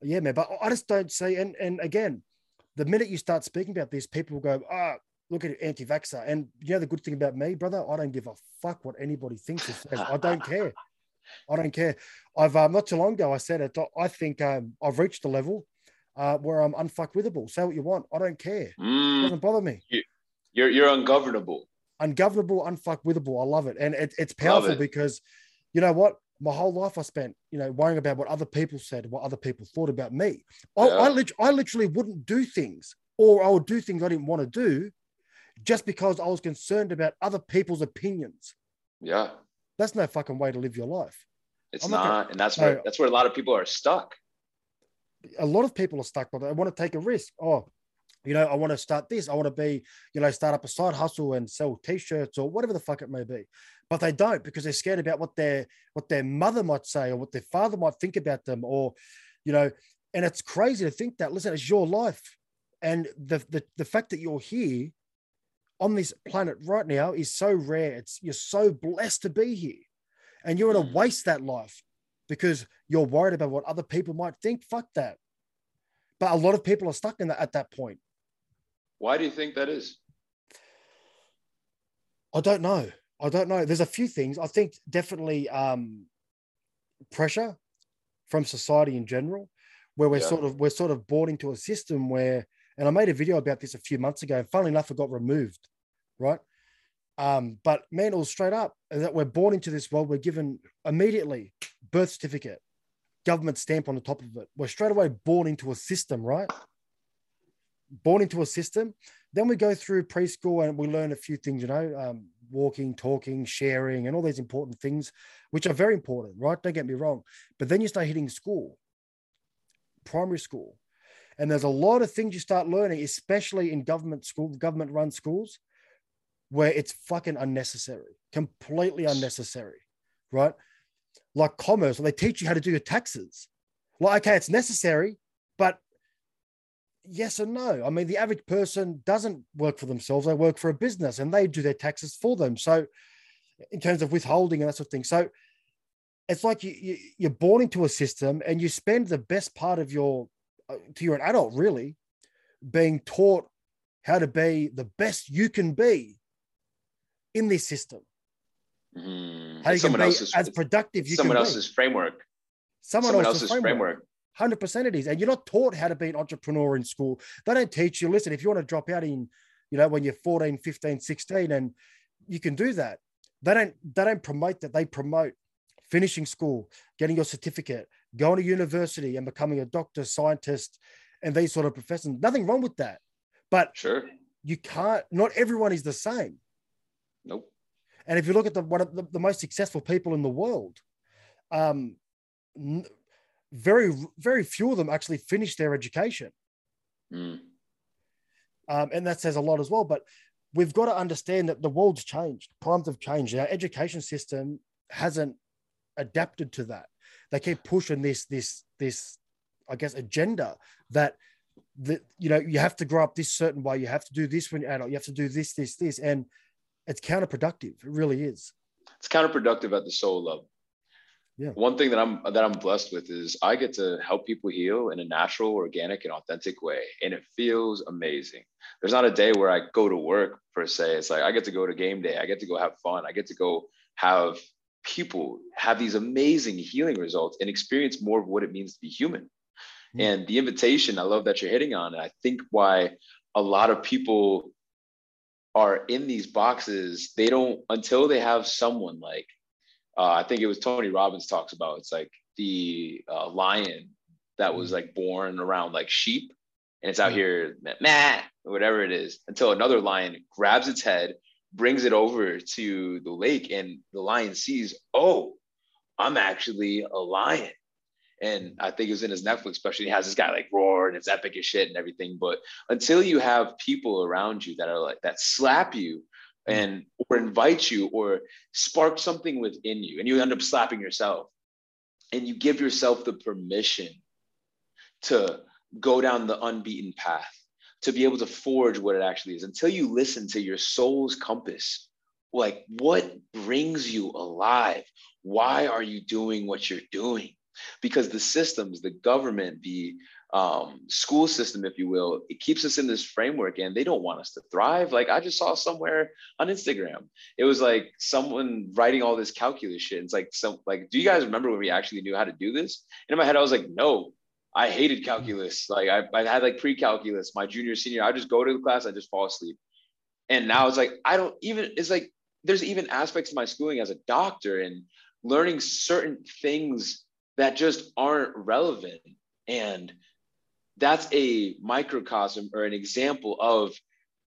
Yeah, man. But I just don't see and and again, the minute you start speaking about this, people will go, ah, oh, look at anti-vaxxer. And you know the good thing about me, brother, I don't give a fuck what anybody thinks or says. I don't care. I don't care. I've um, not too long ago I said it. I think um, I've reached a level uh, where I'm unfuckwithable. Say what you want. I don't care. Mm. It doesn't bother me. You, you're you're ungovernable. Ungovernable, unfuckwithable. I love it, and it, it's powerful it. because you know what? My whole life I spent, you know, worrying about what other people said, what other people thought about me. I, yeah. I, lit- I literally wouldn't do things, or I would do things I didn't want to do, just because I was concerned about other people's opinions. Yeah, that's no fucking way to live your life. It's not, not and that's where that's where a lot of people are stuck. A lot of people are stuck, but they want to take a risk. Oh, you know, I want to start this. I want to be, you know, start up a side hustle and sell t-shirts or whatever the fuck it may be. But they don't because they're scared about what their what their mother might say or what their father might think about them, or, you know, and it's crazy to think that. Listen, it's your life, and the the, the fact that you're here on this planet right now is so rare. It's you're so blessed to be here, and you're going to mm. waste that life because you're worried about what other people might think. Fuck that. But a lot of people are stuck in that at that point. Why do you think that is? I don't know. I don't know. There's a few things. I think definitely um, pressure from society in general, where we're yeah. sort of we're sort of bought into a system where, and I made a video about this a few months ago. And funnily enough, it got removed, right? Um, but man, it was straight up that we're born into this world. We're given immediately birth certificate, government stamp on the top of it. We're straight away born into a system, right? Born into a system. Then we go through preschool and we learn a few things, you know, um, walking, talking, sharing, and all these important things, which are very important, right? Don't get me wrong. But then you start hitting school, primary school. And there's a lot of things you start learning, especially in government school, government run schools, where it's fucking unnecessary, completely unnecessary, right? Like commerce, they teach you how to do your taxes. Like, okay, it's necessary, yes and no. I mean, the average person doesn't work for themselves, they work for a business and they do their taxes for them. So, in terms of withholding and that sort of thing. So, it's like you, you you're born into a system and you spend the best part of your uh, to you're an adult really being taught how to be the best you can be in this system Mm. how you can be as productive you someone else's framework. someone, someone else's, else's framework. framework. Hundred percent, it is, and you're not taught how to be an entrepreneur in school. They don't teach you. Listen, if you want to drop out in, you know, when you're 14, 15, 16, and you can do that. They don't. They don't promote that. They promote finishing school, getting your certificate, going to university, and becoming a doctor, scientist, and these sort of professions. Nothing wrong with that, but Sure. you can't. Not everyone is the same. Nope. And if you look at the one of the, the most successful people in the world, um, n- very very few of them actually finish their education, Mm. um, and that says a lot as well. But we've got to understand that the world's changed, times have changed. Our education system hasn't adapted to that. They keep pushing this this this, I guess, agenda that that you know you have to grow up this certain way, you have to do this when you're adult, you have to do this this this, and it's counterproductive. It really is. It's counterproductive at the soul level. Yeah. One thing that I'm that I'm blessed with is I get to help people heal in a natural, organic, and authentic way, and it feels amazing. There's not a day where I go to work per se. It's like I get to go to game day. I get to go have fun. I get to go have people have these amazing healing results and experience more of what it means to be human. And the invitation, I love that you're hitting on. And I think why a lot of people are in these boxes, they don't until they have someone like uh, I think it was Tony Robbins talks about. It's like the uh, lion that was like born around like sheep, and it's out Mm. here, meh, or whatever it is, until another lion grabs its head, brings it over to the lake, and the lion sees, oh, I'm actually a lion. And I think it was in his Netflix special. He has this guy like roar and it's epic as shit and everything. But until you have people around you that are like that slap you Mm-hmm. and or invite you or spark something within you and you end up slapping yourself and you give yourself the permission to go down the unbeaten path to be able to forge what it actually is until you listen to your soul's compass. Like what brings you alive? Why are you doing what you're doing? Because the systems the government the um, school system if you will it keeps us in this framework and they don't want us to thrive. Like i just saw somewhere on instagram it was like someone writing all this calculus shit. It's like some like do you guys remember when we actually knew how to do this? And in my head i was like no i hated calculus. Like i, I had like pre-calculus. My junior senior i just go to the class i just fall asleep. And now it's like i don't even it's like there's even aspects of my schooling as a doctor and learning certain things that just aren't relevant. And that's a microcosm or an example of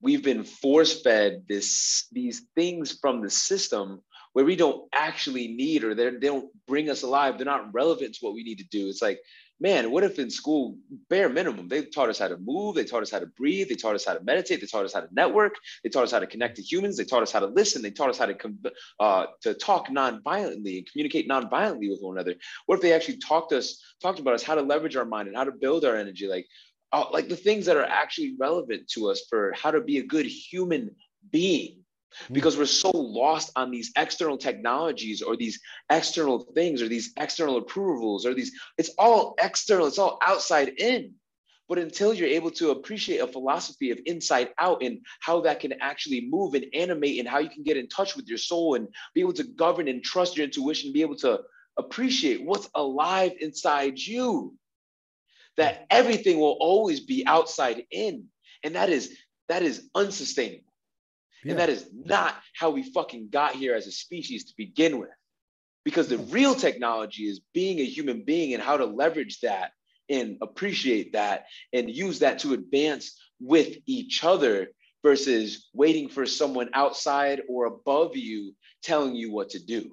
we've been force fed this these things from the system where we don't actually need or they don't bring us alive. They're not relevant to what we need to do. It's like man what if in school bare minimum they taught us how to move they taught us how to breathe they taught us how to meditate they taught us how to network they taught us how to connect to humans they taught us how to listen they taught us how to uh, to talk non-violently and communicate non-violently with one another what if they actually talked us talked about us how to leverage our mind and how to build our energy like uh, like the things that are actually relevant to us for how to be a good human being Hmm. because we're so lost on these external technologies or these external things or these external approvals or these it's all external it's all outside in. But until you're able to appreciate a philosophy of inside out and how that can actually move and animate and how you can get in touch with your soul and be able to govern and trust your intuition be able to appreciate what's alive inside you that everything will always be outside in. And that is that is unsustainable Yeah. and that is not how we fucking got here as a species to begin with because the real technology is being a human being and how to leverage that and appreciate that and use that to advance with each other versus waiting for someone outside or above you telling you what to do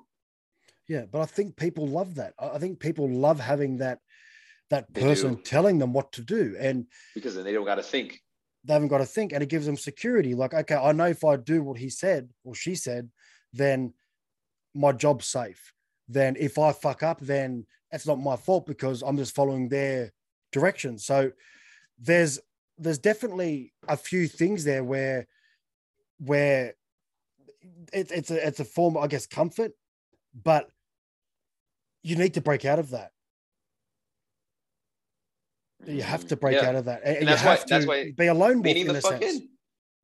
Yeah, but I think people love that. I think people love having that that They person do. telling them what to do, and because then they don't got to think they haven't got to think, and it gives them security. Like, okay, I know if I do what he said or she said, then my job's safe. Then if I fuck up, then it's not my fault because I'm just following their direction. So there's there's definitely a few things there where where it, it's a it's a form, I guess, comfort, but you need to break out of that. You have to break Yeah. out of that, and, And you that's why- have to that's why be a lone wolf leaning in the fuck sense. in.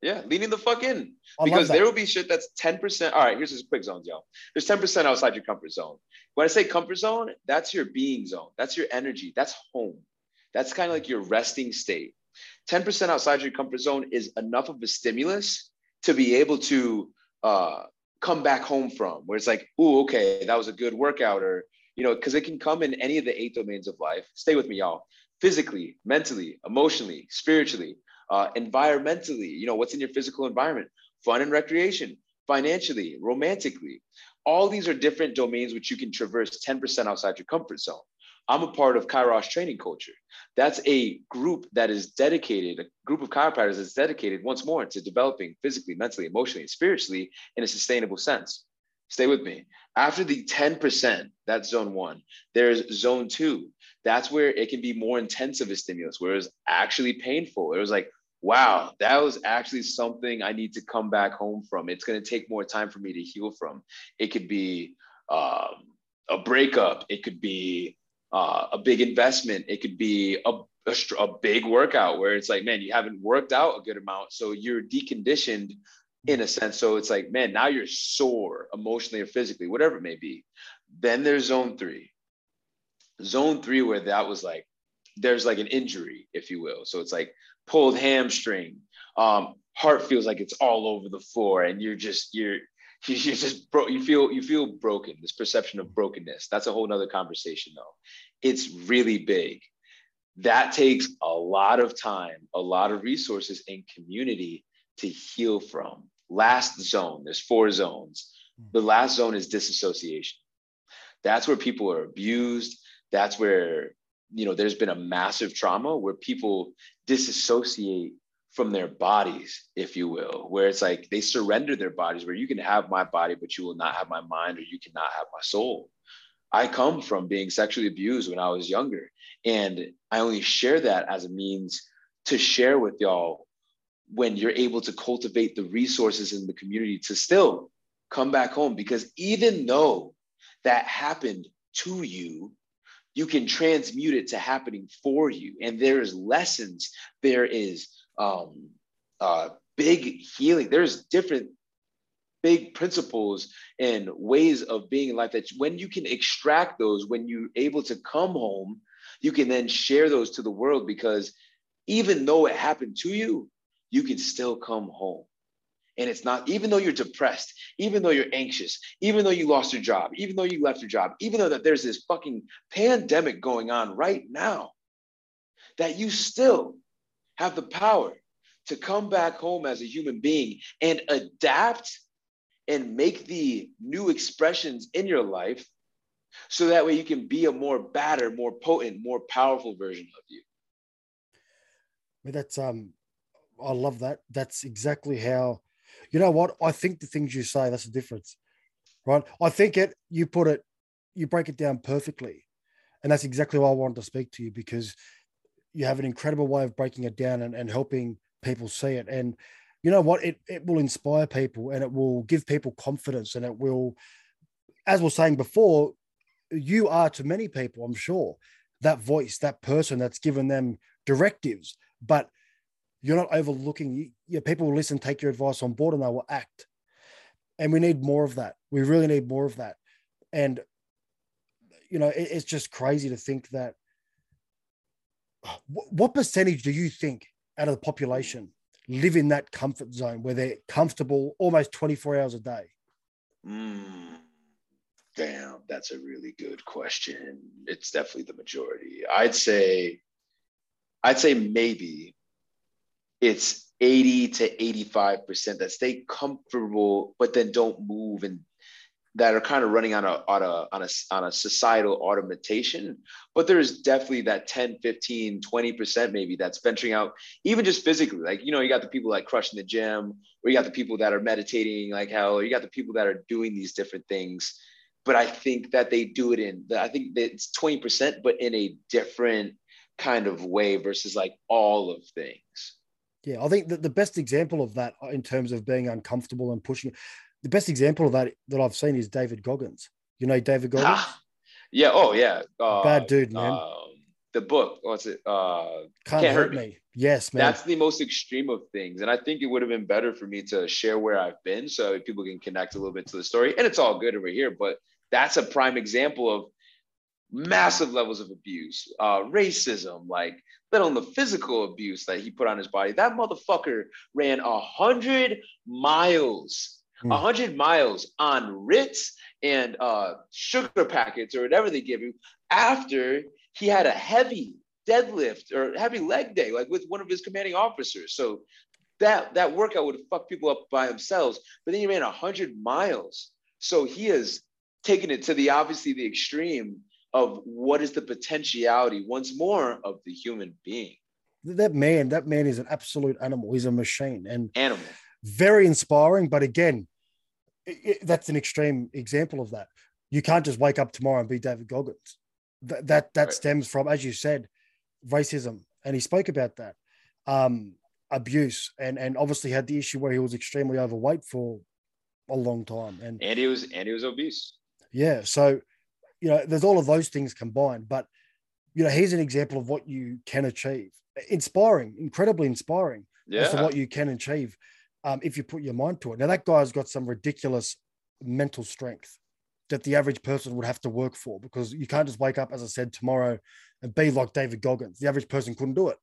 Yeah, leaning the fuck in. I because there will be shit that's 10%. All right, here's just quick zones, y'all. There's 10% outside your comfort zone. When I say comfort zone, that's your being zone. That's your energy. That's home. That's kind of like your resting state. 10% outside your comfort zone is enough of a stimulus to be able to uh, come back home from, where it's like, oh, okay, that was a good workout, or, you know, because it can come in any of the eight domains of life. Stay with me, y'all. Physically, mentally, emotionally, spiritually, uh, environmentally, you know, what's in your physical environment, fun and recreation, financially, romantically. All these are different domains which you can traverse 10% outside your comfort zone. I'm a part of Kairos training culture. That's a group that is dedicated, a group of chiropractors that's dedicated once more to developing physically, mentally, emotionally, and spiritually in a sustainable sense. Stay with me. After the 10%, that's zone one, there's zone two. That's where it can be more intense of a stimulus, where it's actually painful. It was like, wow, that was actually something I need to come back home from. It's going to take more time for me to heal from. It could be um, a breakup. It could be uh, a big investment. It could be a, a, a big workout where it's like, man, you haven't worked out a good amount. So you're deconditioned in a sense. So it's like, man, now you're sore emotionally or physically, whatever it may be. Then there's zone three. Zone three, where that was like, there's like an injury, if you will. So it's like pulled hamstring. Um, heart feels like it's all over the floor, and you're just you're [LAUGHS] you're just bro. You feel you feel broken. This perception of brokenness. That's a whole nother conversation, though. It's really big. That takes a lot of time, a lot of resources, and community to heal from. Last zone. There's four zones. Hmm. The last zone is disassociation. That's where people are abused. That's where you know there's been a massive trauma where people disassociate from their bodies, if you will, where it's like they surrender their bodies, where you can have my body, but you will not have my mind, or you cannot have my soul. I come from being sexually abused when I was younger. And I only share that as a means to share with y'all when you're able to cultivate the resources in the community to still come back home. Because even though that happened to you, you can transmute it to happening for you. And there is lessons, there is um, uh, big healing, there's different big principles and ways of being in life that when you can extract those, when you're able to come home, you can then share those to the world because even though it happened to you, you can still come home. And it's not, even though you're depressed, even though you're anxious, even though you lost your job, even though you left your job, even though that there's this fucking pandemic going on right now, that you still have the power to come back home as a human being and adapt and make the new expressions in your life so that way you can be a more badder, more potent, more powerful version of you. But that's um, I love that. That's exactly how. You know what? I think the things you say that's the difference, right? I think it. You put it, you break it down perfectly, and that's exactly why I wanted to speak to you because you have an incredible way of breaking it down and, and helping people see it. And you know what? It it will inspire people and it will give people confidence and it will, as we we're saying before, you are to many people, I'm sure, that voice, that person that's given them directives, but you're not overlooking. People will listen, take your advice on board, and they will act. And we need more of that. We really need more of that. And you know, it, it's just crazy to think that. What, what percentage do you think out of the population live in that comfort zone where they're comfortable almost 24 hours a day? Mm, damn, that's a really good question. It's definitely the majority. I'd say, I'd say maybe it's 80 to 85% that stay comfortable, but then don't move and that are kind of running on a, on a, on a, on a societal automation. But there's definitely that 10, 15, 20% maybe that's venturing out, even just physically. Like, you know, you got the people like crushing the gym, or you got the people that are meditating like hell, or you got the people that are doing these different things. But I think that they do it in, I think that it's 20%, but in a different kind of way versus like all of things. Yeah, I think that the best example of that in terms of being uncomfortable and pushing, the best example of that that I've seen is David Goggins. You know David [GASPS] Goggins? Ah, Yeah. Oh, yeah. Uh, Bad dude, man. Um, the book. What's it? Uh, Can't, hurt, me. Yes, man. that's the most extreme of things, and I think it would have been better for me to share where I've been, so people can connect a little bit to the story. And it's all good over here, but that's a prime example of massive levels of abuse, uh, racism, like let alone the physical abuse that he put on his body. That motherfucker ran a hundred miles, a Mm. hundred miles on Ritz and uh, sugar packets or whatever they give you after he had a heavy deadlift or heavy leg day, like with one of his commanding officers. So that that workout would fucked people up by themselves. But then he ran a hundred miles. So he has taken it to the obviously the extreme of what is the potentiality once more of the human being that man, that man is an absolute animal. He's a machine and animal. very inspiring. But again, i i that's an extreme example of that. You can't just wake up tomorrow and be David Goggins. That that, that Right. stems from, as you said, racism, and he spoke about that, um, abuse, and and obviously had the issue where he was extremely overweight for a long time, and And he was and he was obese. yeah, so you know, there's all of those things combined. But you know, here's an example of what you can achieve. Inspiring, incredibly inspiring as to what you can achieve um, if you put your mind to it. Now, that guy's got some ridiculous mental strength that the average person would have to work for because you can't just wake up, as I said, tomorrow and be like David Goggins. The average person couldn't do it,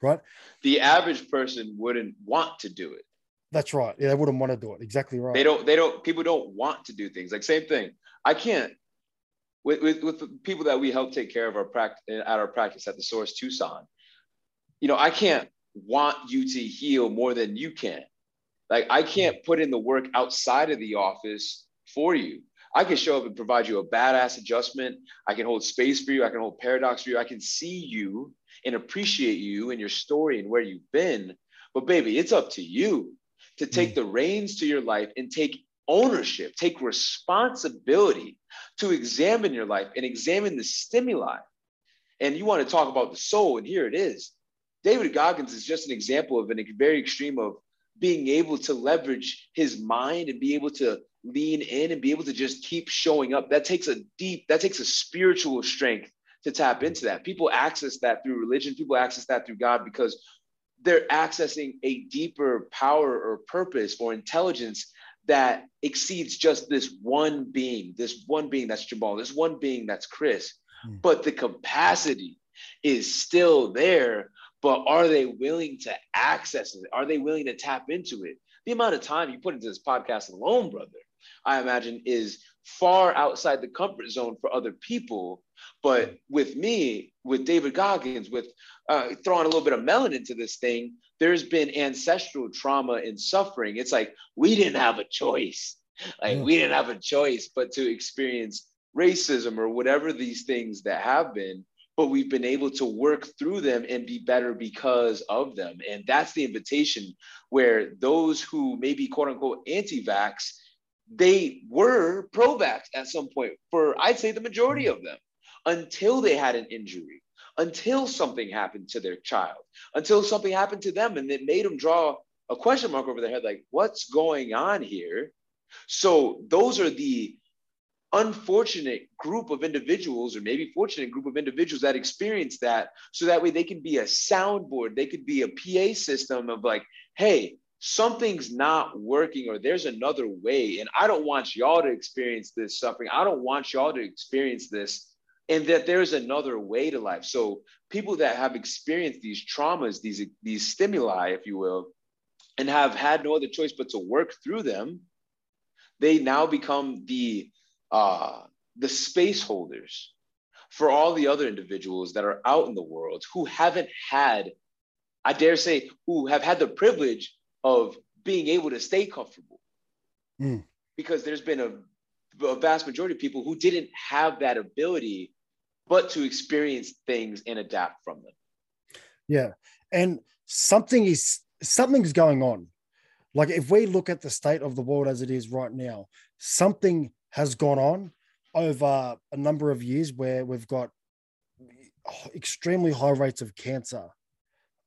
right? The average person wouldn't want to do it. That's right. Yeah, they wouldn't want to do it. Exactly right. They don't. They don't. People don't want to do things. Like same thing. I can't. With, with, with the people that we help take care of our practice at our practice at the Source Tucson, you know, I can't want you to heal more than you can. Like I can't put in the work outside of the office for you. I can show up and provide you a badass adjustment. I can hold space for you. I can hold paradox for you. I can see you and appreciate you and your story and where you've been. But baby, it's up to you to take mm. the reins to your life and take ownership, take responsibility to examine your life and examine the stimuli. And you want to talk about the soul, and here it is. David Goggins is just an example of a very extreme of being able to leverage his mind and be able to lean in and be able to just keep showing up. That takes a deep, that takes a spiritual strength to tap into that. People access that through religion, people access that through God because they're accessing a deeper power or purpose or intelligence that exceeds just this one being, this one being that's Jamal, this one being that's Chris. Hmm. But the capacity is still there. But are they willing to access it? Are they willing to tap into it? The amount of time you put into this podcast alone, brother, I imagine is far outside the comfort zone for other people. But with me, with David Goggins, with uh, throwing a little bit of melon into this thing, there's been ancestral trauma and suffering. It's like we didn't have a choice. Like Yeah. we didn't have a choice but to experience racism or whatever these things that have been. But we've been able to work through them and be better because of them. And that's the invitation where those who may be quote unquote anti vax, they were pro vax at some point for, I'd say, the majority of them until they had an injury, until something happened to their child, until something happened to them and it made them draw a question mark over their head like, what's going on here? So those are the unfortunate group of individuals or maybe fortunate group of individuals that experience that so that way they can be a soundboard they could be a pa system of like hey something's not working or there's another way and i don't want y'all to experience this suffering i don't want y'all to experience this and that there's another way to life so people that have experienced these traumas these these stimuli if you will and have had no other choice but to work through them they now become the uh, the space holders for all the other individuals that are out in the world who haven't had, I dare say, who have had the privilege of being able to stay comfortable. Mm. Because there's been a, a vast majority of people who didn't have that ability, but to experience things and adapt from them. Yeah. And something is something's going on. Like if we look at the state of the world as it is right now, something has gone on over a number of years where we've got extremely high rates of cancer,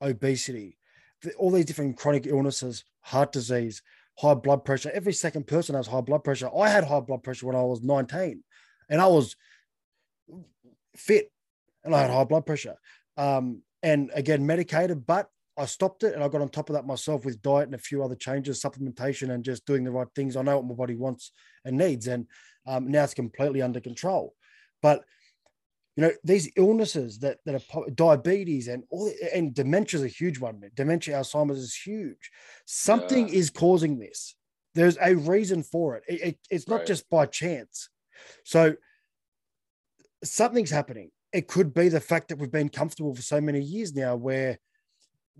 obesity, all these different chronic illnesses, heart disease, high blood pressure. Every second person has high blood pressure. I had high blood pressure when I was 19 and I was fit and I had high blood pressure. Um, and again, medicated, but I stopped it and I got on top of that myself with diet and a few other changes, supplementation, and just doing the right things. I know what my body wants and needs, and um, now it's completely under control. But you know these illnesses that that are diabetes and all and dementia is a huge one. Dementia, Alzheimer's is huge. Something yeah. is causing this. There's a reason for it. it, it it's not right. just by chance. So something's happening. It could be the fact that we've been comfortable for so many years now, where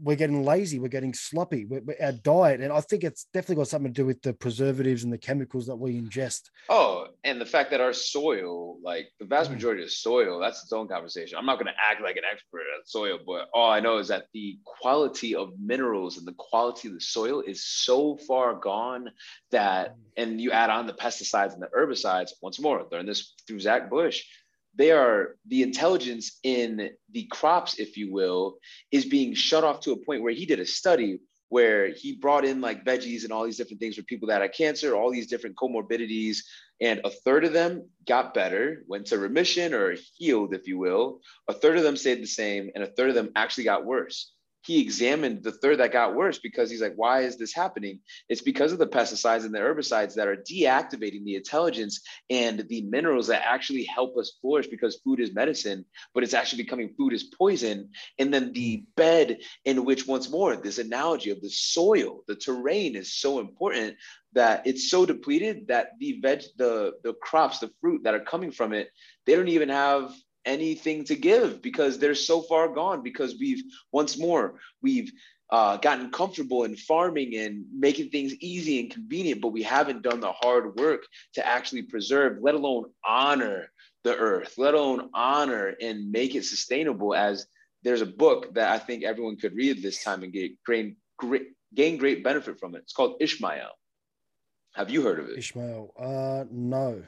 we're getting lazy, we're getting sloppy, we're, we're, our diet, and I think it's definitely got something to do with the preservatives and the chemicals that we ingest. Oh, and the fact that our soil, like the vast mm. majority of soil, that's its own conversation. I'm not going to act like an expert at soil, but all I know is that the quality of minerals and the quality of the soil is so far gone that, mm. and you add on the pesticides and the herbicides. Once more, learn this through Zach Bush they are the intelligence in the crops, if you will, is being shut off to a point where he did a study where he brought in like veggies and all these different things for people that had cancer, all these different comorbidities, and a third of them got better, went to remission or healed, if you will. A third of them stayed the same, and a third of them actually got worse he examined the third that got worse because he's like, why is this happening? It's because of the pesticides and the herbicides that are deactivating the intelligence and the minerals that actually help us flourish because food is medicine, but it's actually becoming food is poison. And then the bed in which, once more, this analogy of the soil, the terrain is so important that it's so depleted that the veg, the, the crops, the fruit that are coming from it, they don't even have anything to give because they're so far gone because we've once more we've uh, gotten comfortable in farming and making things easy and convenient but we haven't done the hard work to actually preserve let alone honor the earth let alone honor and make it sustainable as there's a book that i think everyone could read this time and get gain great gain great benefit from it. It's called ishmael. Have you heard of it? Ishmael. Uh no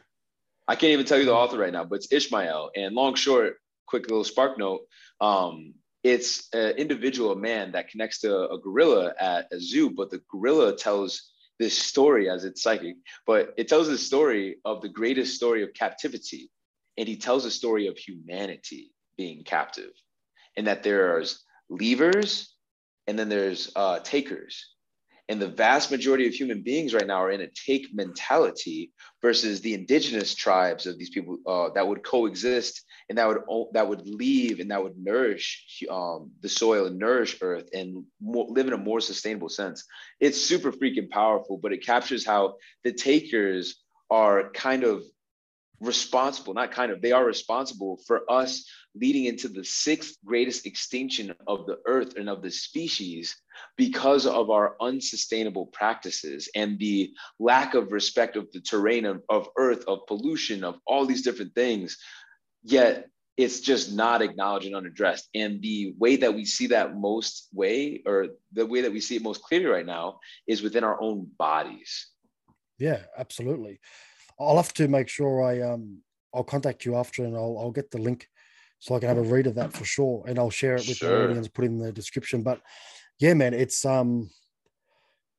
I can't even tell you the author right now, but it's Ishmael. And long short, quick little spark note. Um, it's an individual, a man that connects to a gorilla at a zoo, but the gorilla tells this story as it's psychic, but it tells the story of the greatest story of captivity. And he tells the story of humanity being captive and that there's leavers and then there's uh, takers and the vast majority of human beings right now are in a take mentality versus the indigenous tribes of these people uh, that would coexist and that would that would leave and that would nourish um, the soil and nourish earth and more, live in a more sustainable sense. It's super freaking powerful, but it captures how the takers are kind of responsible, not kind of, they are responsible for us leading into the sixth greatest extinction of the earth and of the species because of our unsustainable practices and the lack of respect of the terrain of, of earth, of pollution, of all these different things. Yet it's just not acknowledged and unaddressed. And the way that we see that most way, or the way that we see it most clearly right now, is within our own bodies. Yeah, absolutely. I'll have to make sure I um I'll contact you after and I'll I'll get the link so I can have a read of that for sure, and I'll share it with sure. the audience, put in the description. But yeah, man, it's um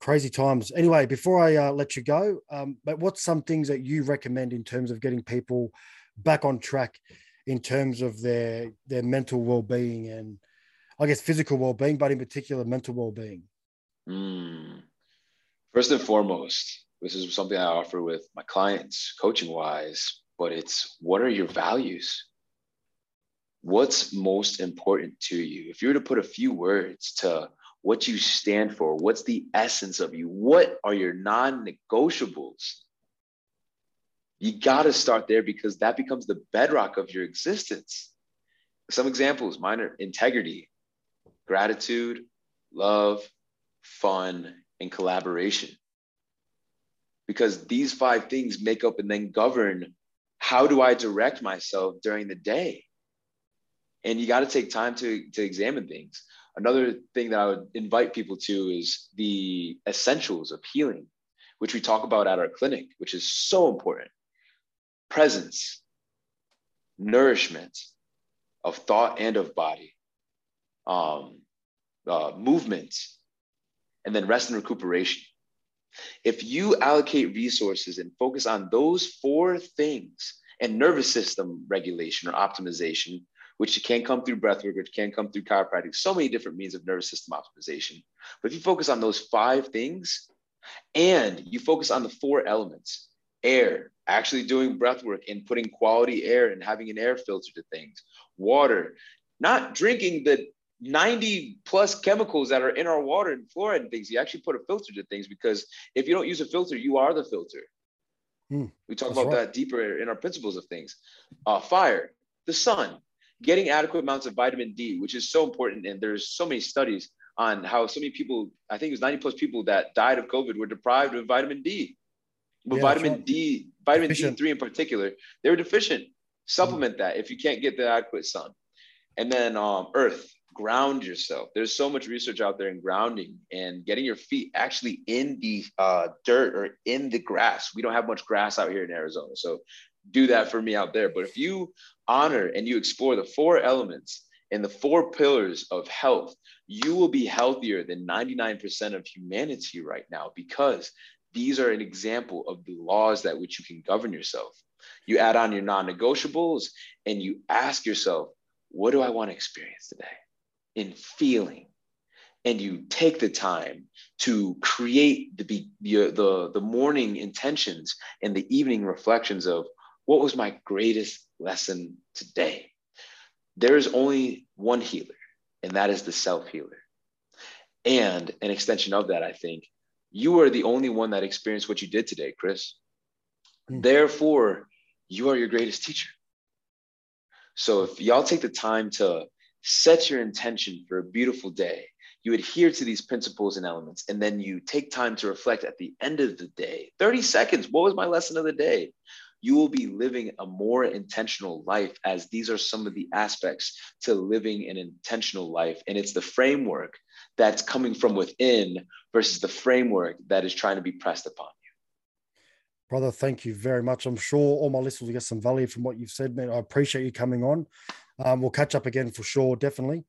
crazy times. Anyway, before I uh, let you go, um, but what's some things that you recommend in terms of getting people back on track in terms of their their mental well being and I guess physical well being, but in particular mental well being? Mm. First and foremost, this is something I offer with my clients, coaching wise, but it's what are your values? What's most important to you? If you were to put a few words to what you stand for, what's the essence of you? What are your non negotiables? You got to start there because that becomes the bedrock of your existence. Some examples mine are integrity, gratitude, love, fun, and collaboration because these five things make up and then govern how do I direct myself during the day? And you got to take time to, to examine things. Another thing that I would invite people to is the essentials of healing, which we talk about at our clinic, which is so important presence, nourishment of thought and of body, um, uh, movement, and then rest and recuperation. If you allocate resources and focus on those four things and nervous system regulation or optimization, which you can come through breathwork, which can come through chiropractic, so many different means of nervous system optimization. But if you focus on those five things and you focus on the four elements, air, actually doing breath work and putting quality air and having an air filter to things, water, not drinking the 90 plus chemicals that are in our water and fluoride and things. You actually put a filter to things because if you don't use a filter, you are the filter. Hmm, we talk about right. that deeper in our principles of things. Uh, fire, the sun, getting adequate amounts of vitamin D, which is so important. And there's so many studies on how so many people, I think it was 90 plus people that died of COVID were deprived of vitamin D. But yeah, vitamin right. D, vitamin deficient. D3 in particular, they were deficient. Supplement mm. that if you can't get the adequate sun. And then um, earth, ground yourself. There's so much research out there in grounding and getting your feet actually in the uh, dirt or in the grass. We don't have much grass out here in Arizona. So do that for me out there. But if you honor and you explore the four elements and the four pillars of health, you will be healthier than 99% of humanity right now because these are an example of the laws that which you can govern yourself. You add on your non negotiables and you ask yourself, what do I want to experience today? In feeling. And you take the time to create the, the, the morning intentions and the evening reflections of what was my greatest lesson today? There is only one healer, and that is the self healer. And an extension of that, I think, you are the only one that experienced what you did today, Chris. Mm. Therefore, you are your greatest teacher. So if y'all take the time to set your intention for a beautiful day, you adhere to these principles and elements, and then you take time to reflect at the end of the day 30 seconds. What was my lesson of the day? You will be living a more intentional life, as these are some of the aspects to living an intentional life. And it's the framework that's coming from within versus the framework that is trying to be pressed upon. You. Brother, thank you very much. I'm sure all my listeners will get some value from what you've said, man. I appreciate you coming on. Um, we'll catch up again for sure, definitely.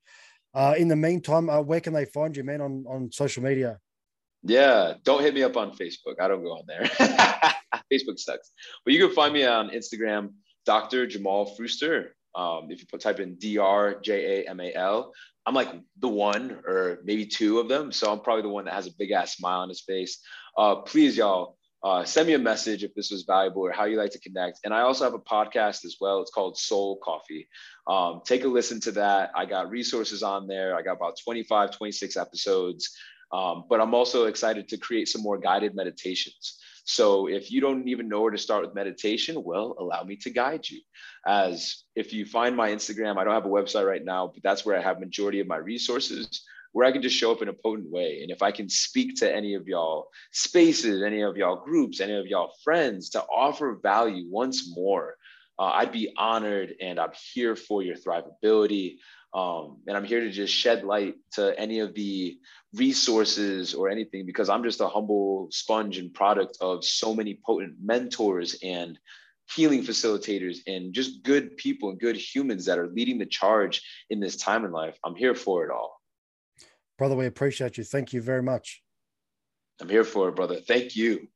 Uh, in the meantime, uh, where can they find you, man, on, on social media? Yeah, don't hit me up on Facebook. I don't go on there. [LAUGHS] Facebook sucks. But you can find me on Instagram, Dr. Jamal Früster. Um, if you put, type in D R J A M A L, I'm like the one or maybe two of them. So I'm probably the one that has a big ass smile on his face. Uh, please, y'all, uh, send me a message if this was valuable or how you like to connect. And I also have a podcast as well. It's called Soul Coffee. Um, take a listen to that. I got resources on there. I got about 25, 26 episodes. Um, but I'm also excited to create some more guided meditations. So if you don't even know where to start with meditation, well, allow me to guide you. As if you find my Instagram, I don't have a website right now, but that's where I have majority of my resources where I can just show up in a potent way. And if I can speak to any of y'all spaces, any of y'all groups, any of y'all friends to offer value once more, uh, I'd be honored and I'm here for your thrivability. Um, and I'm here to just shed light to any of the resources or anything because I'm just a humble sponge and product of so many potent mentors and healing facilitators and just good people and good humans that are leading the charge in this time in life. I'm here for it all. Brother, we appreciate you. Thank you very much. I'm here for it, brother. Thank you.